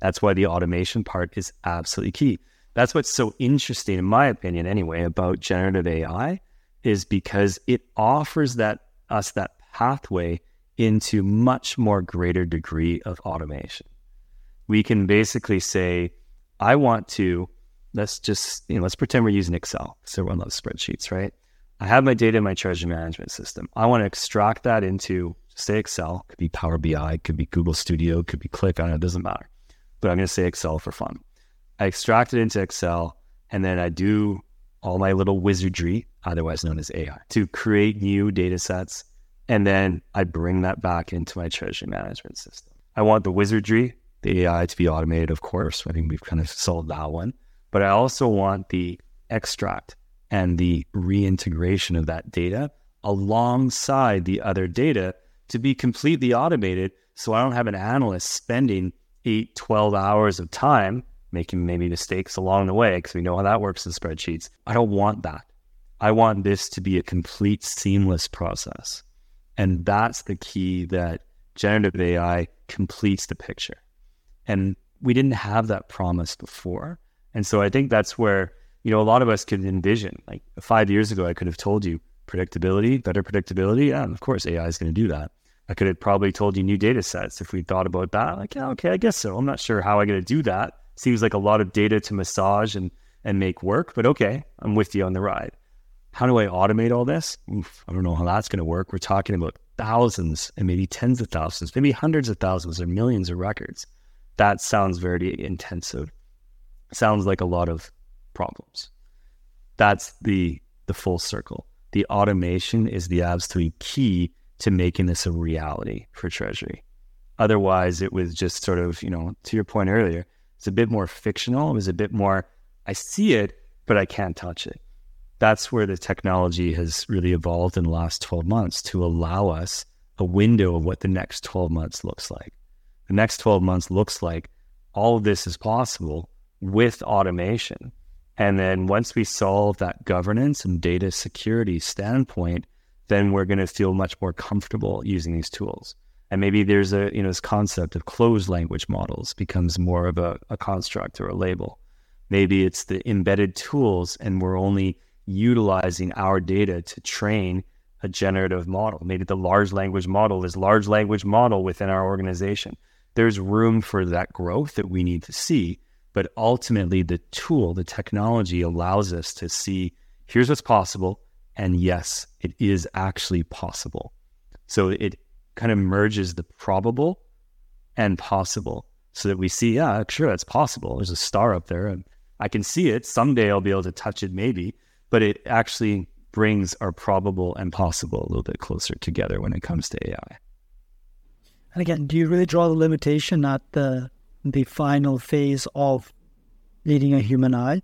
That's why the automation part is absolutely key. That's what's so interesting, in my opinion, anyway, about generative AI is because it offers that us that pathway into much more greater degree of automation. We can basically say, I want to, let's just, you know, let's pretend we're using Excel. So everyone loves spreadsheets, right? I have my data in my treasury management system. I want to extract that into say Excel, could be Power BI, could be Google Studio, could be Qlik. I don't know, it doesn't matter. But I'm going to say Excel for fun. I extract it into Excel and then I do all my little wizardry, otherwise known as AI, to create new data sets And then I bring that back into my treasury management system. I want the wizardry, the AI to be automated, of course. I think we've kind of solved that one. But I also want the extract and the reintegration of that data alongside the other data to be completely automated. So I don't have an analyst spending eight, 12 hours of time making maybe mistakes along the way because we know how that works in spreadsheets. I don't want that. I want this to be a complete seamless process. And that's the key that generative AI completes the picture. And we didn't have that promise before. And so I think that's where, you know, a lot of us could envision like five years ago, I could have told you predictability, better predictability. Yeah, of course, AI is going to do that. I could have probably told you new data sets if we thought about that. Like, yeah, okay, I guess so. I'm not sure how I'm going to do that. Seems like a lot of data to massage and, and make work, but okay, I'm with you on the ride. How do I automate all this? Oof, I don't know how that's going to work. We're talking about thousands and maybe tens of thousands, maybe hundreds of thousands or millions of records. That sounds very intensive. Sounds like a lot of problems. That's the the full circle. The automation is the absolute key to making this a reality for Treasury. Otherwise, it was just sort of, you know, to your point earlier, it's a bit more fictional. It was a bit more, I see it, but I can't touch it that's where the technology has really evolved in the last 12 months to allow us a window of what the next 12 months looks like. The next 12 months looks like all of this is possible with automation. And then once we solve that governance and data security standpoint, then we're going to feel much more comfortable using these tools. And maybe there's a, you know, this concept of closed language models becomes more of a, a construct or a label. Maybe it's the embedded tools and we're only utilizing our data to train a generative model. Maybe the large language model is large language model within our organization. There's room for that growth that we need to see. But ultimately, the tool, the technology allows us to see here's what's possible. And yes, it is actually possible. So it kind of merges the probable and possible so that we see, yeah, sure, that's possible. There's a star up there and I can see it. Someday I'll be able to touch it, maybe but it actually brings our probable and possible a little bit closer together when it comes to AI. And again, do you really draw the limitation at the the final phase of needing a human eye?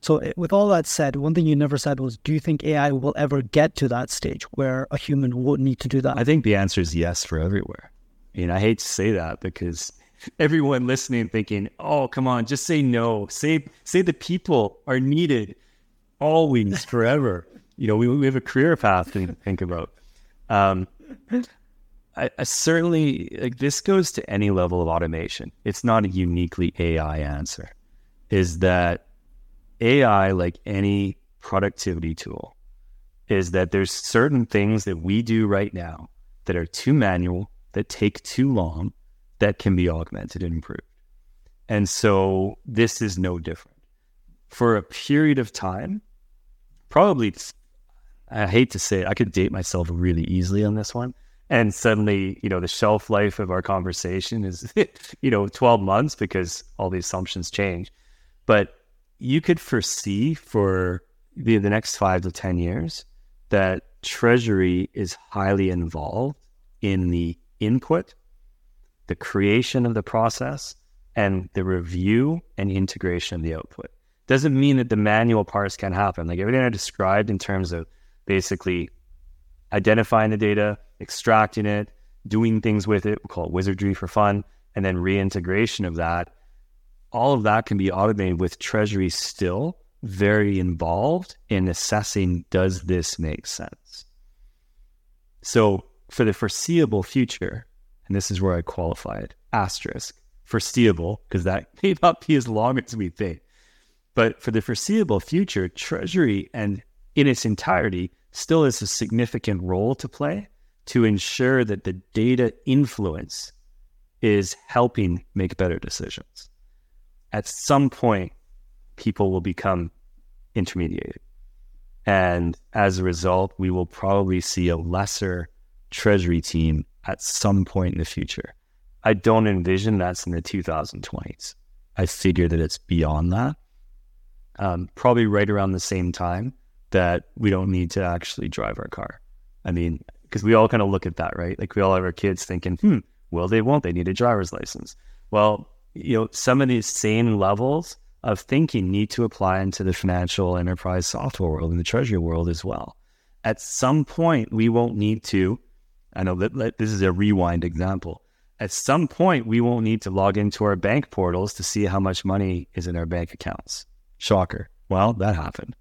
So, eh, with all that said, one thing you never said was, do you think AI will ever get to that stage where a human would need to do that? I think the answer is yes for everywhere. I mean, I hate to say that because everyone listening thinking, "Oh, come on, just say no. Say say the people are needed." always forever. You know, we, we have a career path to think about. Um, I, I, certainly like this goes to any level of automation. It's not a uniquely AI answer. Is that AI, like any productivity tool, is that there's certain things that we do right now that are too manual, that take too long, that can be augmented and improved. And so this is no different. For a period of time, probably, I hate to say it, I could date myself really easily on this one. And suddenly, you know, the shelf life of our conversation is, you know, 12 months because all the assumptions change. But you could foresee for the, the next five to 10 years that Treasury is highly involved in the input, the creation of the process, and the review and integration of the output doesn't mean that the manual parts can't happen. Like everything I described in terms of basically identifying the data, extracting it, doing things with it, we call it wizardry for fun, and then reintegration of that. All of that can be automated with Treasury still very involved in assessing does this make sense? So for the foreseeable future, and this is where I qualify it, asterisk, foreseeable, because that may not be as long as we think. But for the foreseeable future, Treasury and in its entirety still is a significant role to play to ensure that the data influence is helping make better decisions. At some point, people will become intermediated. And as a result, we will probably see a lesser treasury team at some point in the future. I don't envision that's in the 2020s. I figure that it's beyond that um, probably right around the same time that we don't need to actually drive our car. I mean, because we all kind of look at that, right? Like we all have our kids thinking, hmm, well, they won't. They need a driver's license. Well, you know, some of these same levels of thinking need to apply into the financial enterprise software world and the treasury world as well. At some point, we won't need to. I know that this is a rewind example. At some point, we won't need to log into our bank portals to see how much money is in our bank accounts. Shocker. Well, that happened.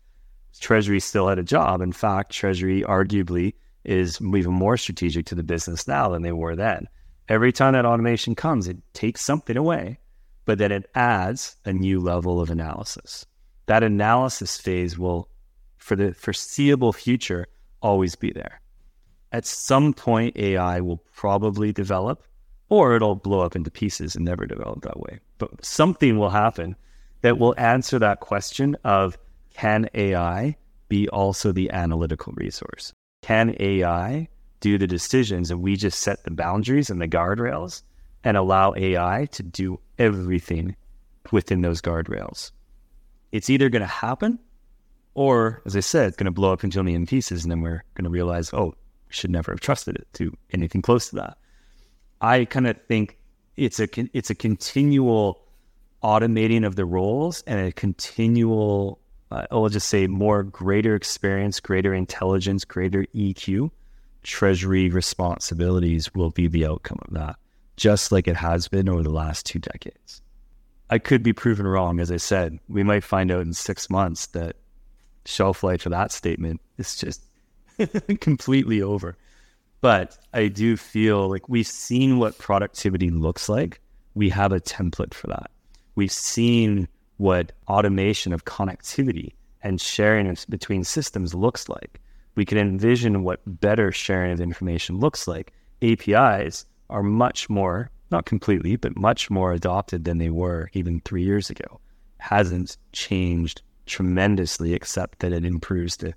Treasury still had a job. In fact, Treasury arguably is even more strategic to the business now than they were then. Every time that automation comes, it takes something away, but then it adds a new level of analysis. That analysis phase will, for the foreseeable future, always be there. At some point, AI will probably develop, or it'll blow up into pieces and never develop that way. But something will happen that will answer that question of can AI be also the analytical resource? Can AI do the decisions and we just set the boundaries and the guardrails and allow AI to do everything within those guardrails? It's either going to happen or, as I said, it's going to blow up into a million pieces and then we're going to realize, oh, we should never have trusted it to anything close to that. I kind of think it's a it's a continual automating of the roles and a continual, uh, I'll just say, more greater experience, greater intelligence, greater EQ. Treasury responsibilities will be the outcome of that, just like it has been over the last two decades. I could be proven wrong. As I said, we might find out in six months that shelf life of that statement is just completely over. But I do feel like we've seen what productivity looks like. We have a template for that we've seen what automation of connectivity and sharing between systems looks like. We can envision what better sharing of information looks like. APIs are much more, not completely, but much more adopted than they were even three years ago. Hasn't changed tremendously, except that it improves the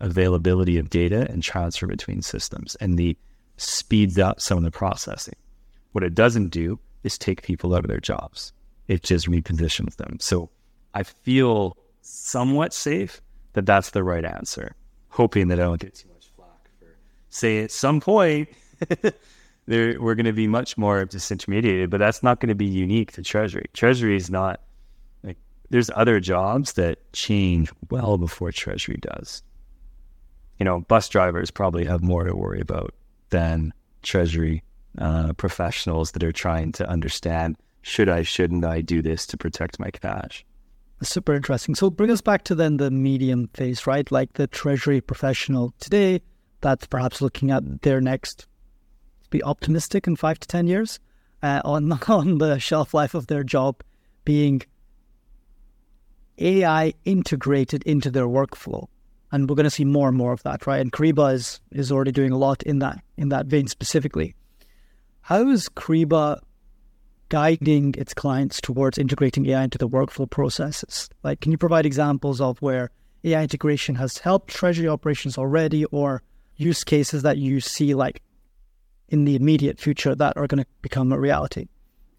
availability of data and transfer between systems and the speeds up some of the processing. What it doesn't do is take people out of their jobs it just repositions them. So I feel somewhat safe that that's the right answer, hoping that I don't get too much flack for say at some point there we're going to be much more disintermediated, but that's not going to be unique to Treasury. Treasury is not like there's other jobs that change well before Treasury does. You know, bus drivers probably have more to worry about than Treasury uh, professionals that are trying to understand should I, shouldn't I do this to protect my cash? Super interesting. So bring us back to then the medium phase, right? Like the treasury professional today that's perhaps looking at their next, be optimistic in five to 10 years uh, on, on the shelf life of their job being AI integrated into their workflow. And we're going to see more and more of that, right? And Kyriba is, is already doing a lot in that in that vein specifically. How is Kyriba guiding its clients towards integrating AI into the workflow processes? Like, can you provide examples of where AI integration has helped treasury operations already or use cases that you see like in the immediate future that are going to become a reality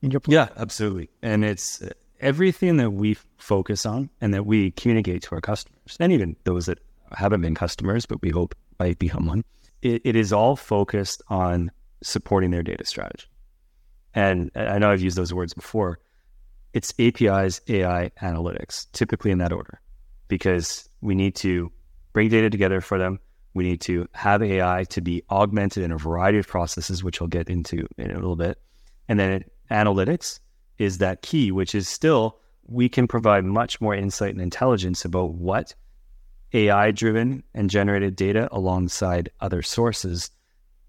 in your plan? Yeah, absolutely. And it's uh, everything that we focus on and that we communicate to our customers and even those that haven't been customers, but we hope might become one. it, it is all focused on supporting their data strategy. And I know I've used those words before. It's APIs, AI, analytics, typically in that order, because we need to bring data together for them. We need to have AI to be augmented in a variety of processes, which I'll get into in a little bit. And then analytics is that key, which is still we can provide much more insight and intelligence about what AI driven and generated data alongside other sources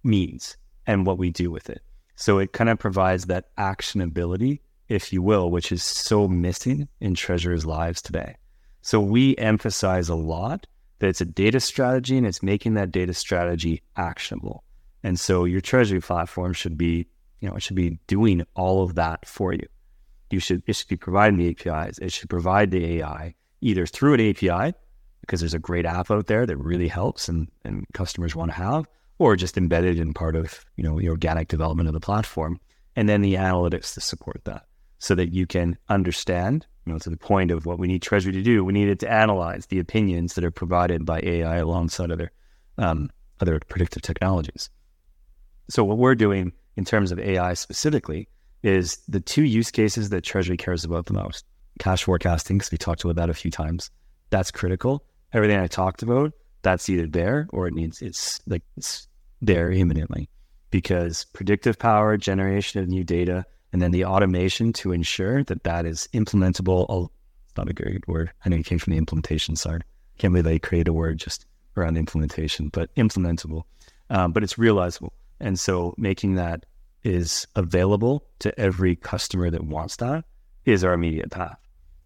means and what we do with it. So it kind of provides that actionability, if you will, which is so missing in treasurers' lives today. So we emphasize a lot that it's a data strategy and it's making that data strategy actionable. And so your treasury platform should be, you know, it should be doing all of that for you. You should it should be providing the APIs. It should provide the AI either through an API, because there's a great app out there that really helps and, and customers want to have, or just embedded in part of you know the organic development of the platform, and then the analytics to support that, so that you can understand. You know, to the point of what we need Treasury to do, we need it to analyze the opinions that are provided by AI alongside other um, other predictive technologies. So what we're doing in terms of AI specifically is the two use cases that Treasury cares about the most. Cash forecasting, because we talked about that a few times. That's critical. Everything I talked about, that's either there or it needs it's like it's there imminently. Because predictive power, generation of new data, and then the automation to ensure that that is implementable. It's not a great word. I know it came from the implementation side. Can't believe they create a word just around implementation, but implementable. Um, but it's realizable. And so making that is available to every customer that wants that is our immediate path.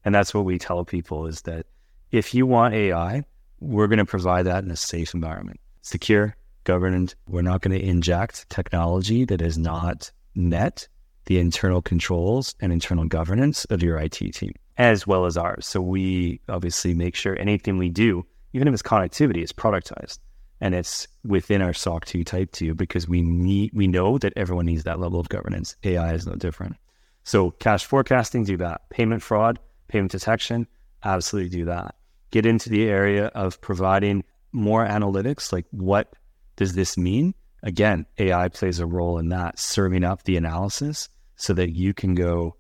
And that's what we tell people is that if you want AI, we're going to provide that in a safe environment, secure, governed. We're not going to inject technology that is not met the internal controls and internal governance of your IT team, as well as ours. So we obviously make sure anything we do, even if it's connectivity, is productized and it's within our SOC 2 Type 2 because we need we know that everyone needs that level of governance. AI is no different. So cash forecasting, do that. Payment fraud, payment detection, absolutely do that. Get into the area of providing more analytics, like what does this mean? Again, AI plays a role in that, serving up the analysis so that you can go,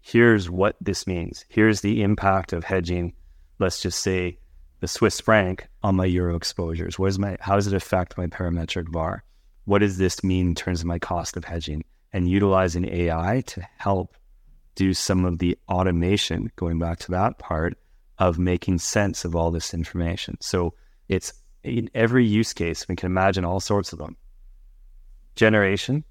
here's what this means. Here's the impact of hedging, let's just say the Swiss franc on my euro exposures? What is my how does it affect my parametric VAR? What does this mean in terms of my cost of hedging? And utilizing AI to help do some of the automation, going back to that part of making sense of all this information. So it's in every use case, we can imagine all sorts of them. Generation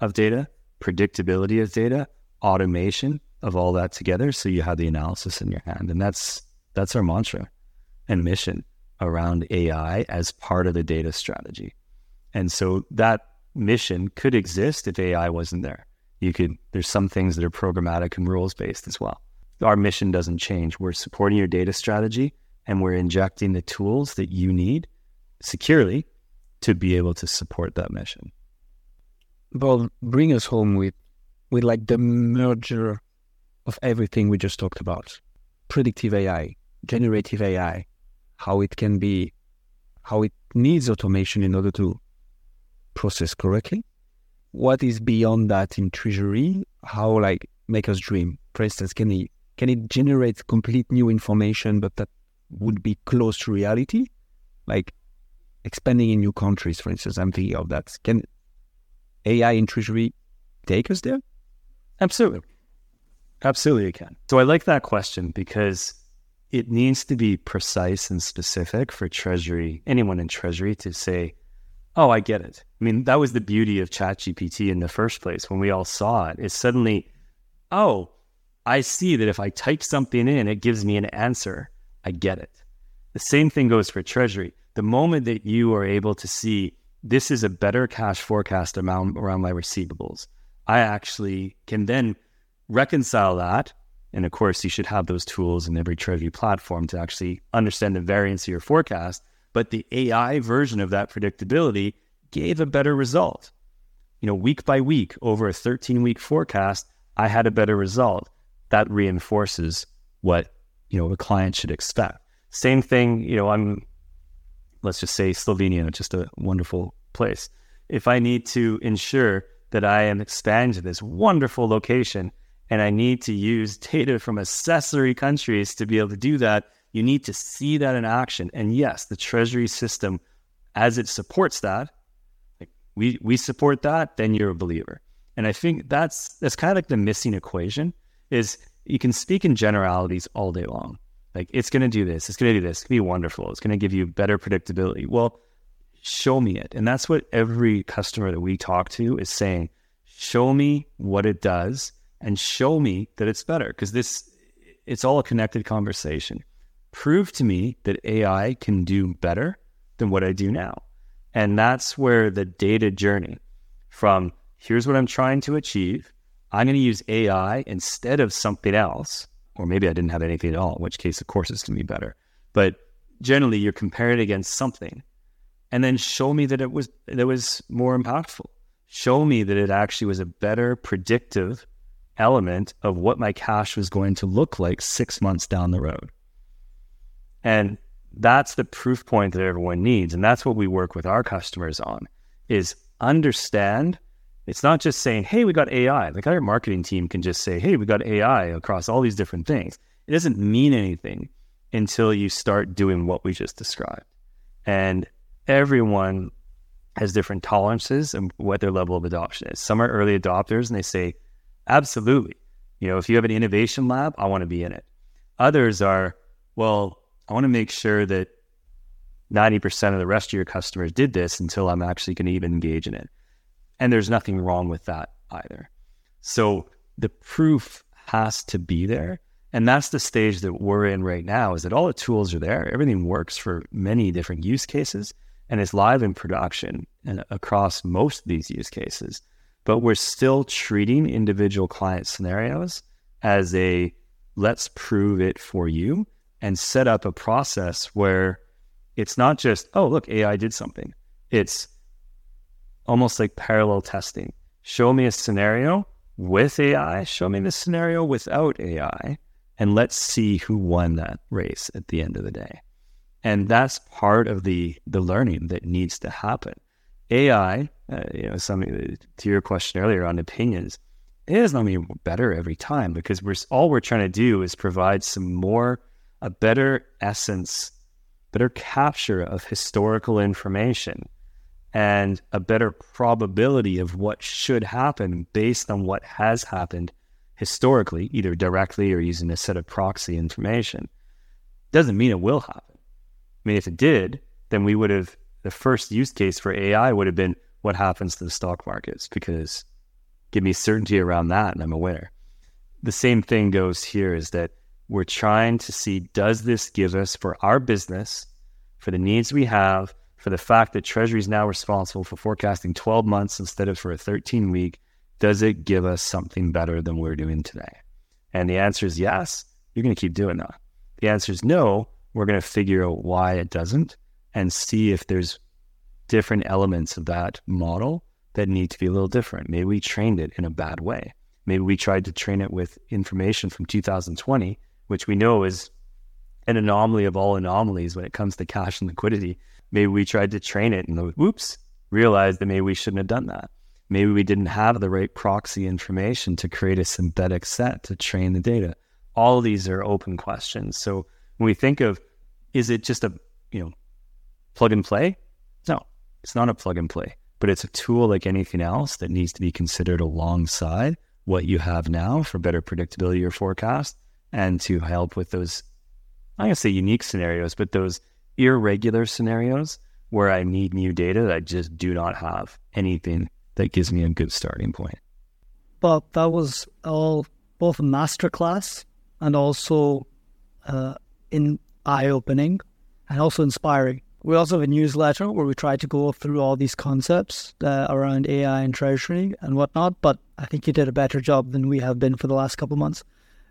of data, predictability of data, automation of all that together. So you have the analysis in your hand. And that's that's our mantra and mission around AI as part of the data strategy. And so that mission could exist if AI wasn't there. You could, there's some things that are programmatic and rules based as well. Our mission doesn't change. We're supporting your data strategy and we're injecting the tools that you need securely to be able to support that mission. Well, bring us home with, with like the merger of everything we just talked about predictive AI, generative AI, how it can be, how it needs automation in order to process correctly. What is beyond that in Treasury? How like make us dream? For instance, can it can it generate complete new information, but that would be close to reality, like expanding in new countries, for instance? I'm thinking of that. Can AI in Treasury take us there? Absolutely. Absolutely, it can. So I like that question because it needs to be precise and specific for Treasury, anyone in Treasury to say, oh, I get it. I mean, that was the beauty of ChatGPT in the first place when we all saw it. it. Is suddenly, oh, I see that if I type something in, it gives me an answer. I get it. The same thing goes for Treasury. The moment that you are able to see this is a better cash forecast amount around my receivables, I actually can then reconcile that and of course, you should have those tools in every Treasury platform to actually understand the variance of your forecast. But the AI version of that predictability gave a better result. You know, week by week over a 13 week forecast, I had a better result. That reinforces what, you know, a client should expect. Same thing, you know, I'm, let's just say Slovenia, just a wonderful place. If I need to ensure that I am expanding this wonderful location, and I need to use data from accessory countries to be able to do that, you need to see that in action. And yes, the treasury system, as it supports that, like we we support that, then you're a believer. And I think that's that's kind of like the missing equation is you can speak in generalities all day long. Like it's going to do this, it's going to do this, it's going to be wonderful, it's going to give you better predictability. Well, show me it. And that's what every customer that we talk to is saying, show me what it does and show me that it's better because this it's all a connected conversation. Prove to me that AI can do better than what I do now. And that's where the data journey from here's what I'm trying to achieve. I'm going to use AI instead of something else, or maybe I didn't have anything at all, in which case, of course, it's going to be better. But generally, you're comparing it against something, and then show me that it was that was more impactful. Show me that it actually was a better predictive element of what my cash was going to look like six months down the road. And that's the proof point that everyone needs. And that's what we work with our customers on is understand it's not just saying, hey, we got AI. Like our marketing team can just say, hey, we got AI across all these different things. It doesn't mean anything until you start doing what we just described. And everyone has different tolerances and what their level of adoption is. Some are early adopters and they say, absolutely. You know, if you have an innovation lab, I want to be in it. Others are, well, I want to make sure that 90% of the rest of your customers did this until I'm actually going to even engage in it. And there's nothing wrong with that either. So the proof has to be there. And that's the stage that we're in right now is that all the tools are there. Everything works for many different use cases and it's live in production and across most of these use cases. But we're still treating individual client scenarios as a let's prove it for you and set up a process where it's not just, oh, look, AI did something. It's almost like parallel testing. Show me a scenario with AI, show me the scenario without AI, and let's see who won that race at the end of the day. And that's part of the the learning that needs to happen. AI, uh, you know, some to your question earlier on opinions, it is not being better every time because we're all we're trying to do is provide some more a better essence, better capture of historical information and a better probability of what should happen based on what has happened historically, either directly or using a set of proxy information. Doesn't mean it will happen. I mean, if it did, then we would have, the first use case for AI would have been what happens to the stock markets because give me certainty around that and I'm a winner. The same thing goes here is that we're trying to see does this give us for our business, for the needs we have, for the fact that Treasury is now responsible for forecasting 12 months instead of for a 13 week, does it give us something better than we're doing today? And the answer is yes, you're going to keep doing that. The answer is no, we're going to figure out why it doesn't and see if there's different elements of that model that need to be a little different. Maybe we trained it in a bad way. Maybe we tried to train it with information from 2020 which we know is an anomaly of all anomalies when it comes to cash and liquidity. Maybe we tried to train it and whoops, realized that maybe we shouldn't have done that. Maybe we didn't have the right proxy information to create a synthetic set to train the data. All these are open questions. So when we think of is it just a you know plug and play? No, it's not a plug and play, but it's a tool like anything else that needs to be considered alongside what you have now for better predictability or forecast and to help with those, going to say unique scenarios, but those irregular scenarios where I need new data that I just do not have anything that gives me a good starting point. Well, that was all both a masterclass and also uh, in eye opening and also inspiring. We also have a newsletter where we try to go through all these concepts uh, around AI and treasury and whatnot. But I think you did a better job than we have been for the last couple months.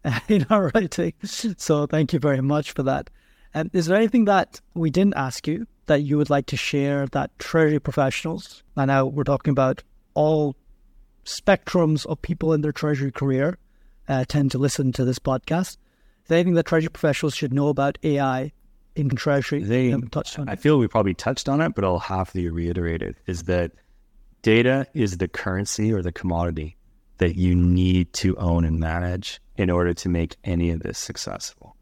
in our writing. So thank you very much for that. And is there anything that we didn't ask you that you would like to share that treasury professionals, and now we're talking about all spectrums of people in their treasury career, uh, tend to listen to this podcast? Is there anything that treasury professionals should know about AI in treasury? They, touched on I feel we probably touched on it, but I'll have to reiterate it is that data is the currency or the commodity that you need to own and manage in order to make any of this successful.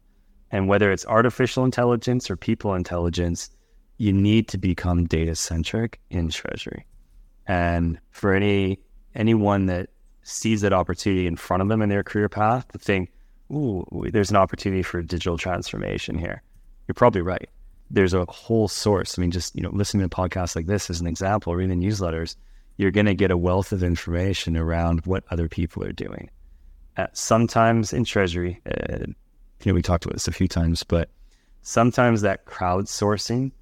And whether it's artificial intelligence or people intelligence, you need to become data centric in Treasury. And for any anyone that sees that opportunity in front of them in their career path to think, ooh, there's an opportunity for digital transformation here. You're probably right. There's a whole source. I mean, just you know, listening to podcasts like this as an example, reading newsletters, you're going to get a wealth of information around what other people are doing uh, sometimes in Treasury, uh, you know, we talked about this a few times, but sometimes that crowdsourcing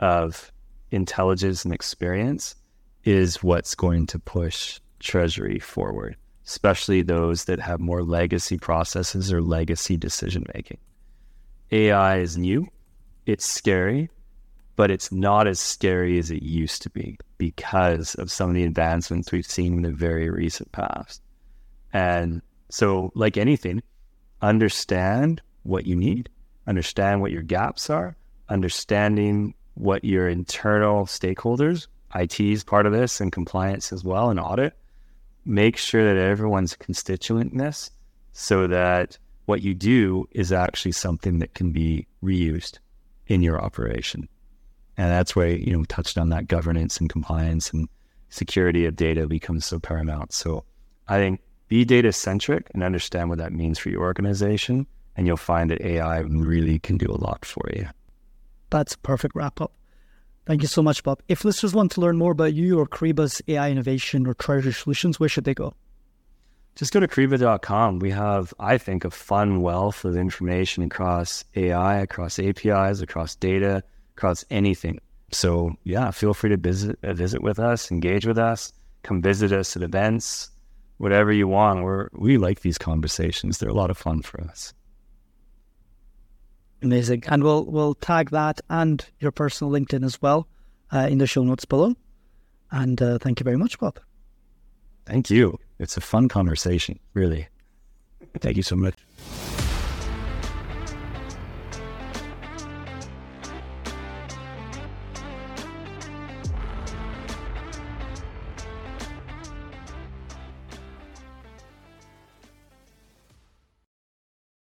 of intelligence and experience is what's going to push Treasury forward, especially those that have more legacy processes or legacy decision making. AI is new, it's scary, but it's not as scary as it used to be because of some of the advancements we've seen in the very recent past. And so, like anything, understand what you need, understand what your gaps are, understanding what your internal stakeholders, IT is part of this, and compliance as well, and audit. Make sure that everyone's constituent in this so that what you do is actually something that can be reused in your operation. And that's where, you know, touched on that governance and compliance and security of data becomes so paramount. So I think be data centric and understand what that means for your organization. And you'll find that AI really can do a lot for you. That's a perfect wrap up. Thank you so much, Bob. If listeners want to learn more about you or Kyriba's AI innovation or treasury solutions, where should they go? Just go to Kyriba.com. We have, I think, a fun wealth of information across AI, across APIs, across data, across anything. So yeah, feel free to visit uh, visit with us, engage with us, come visit us at events, whatever you want. We're we like these conversations. They're a lot of fun for us. Amazing, and we'll we'll tag that and your personal LinkedIn as well uh, in the show notes below. And uh, thank you very much, Bob. Thank you. It's a fun conversation, really. Thank you so much.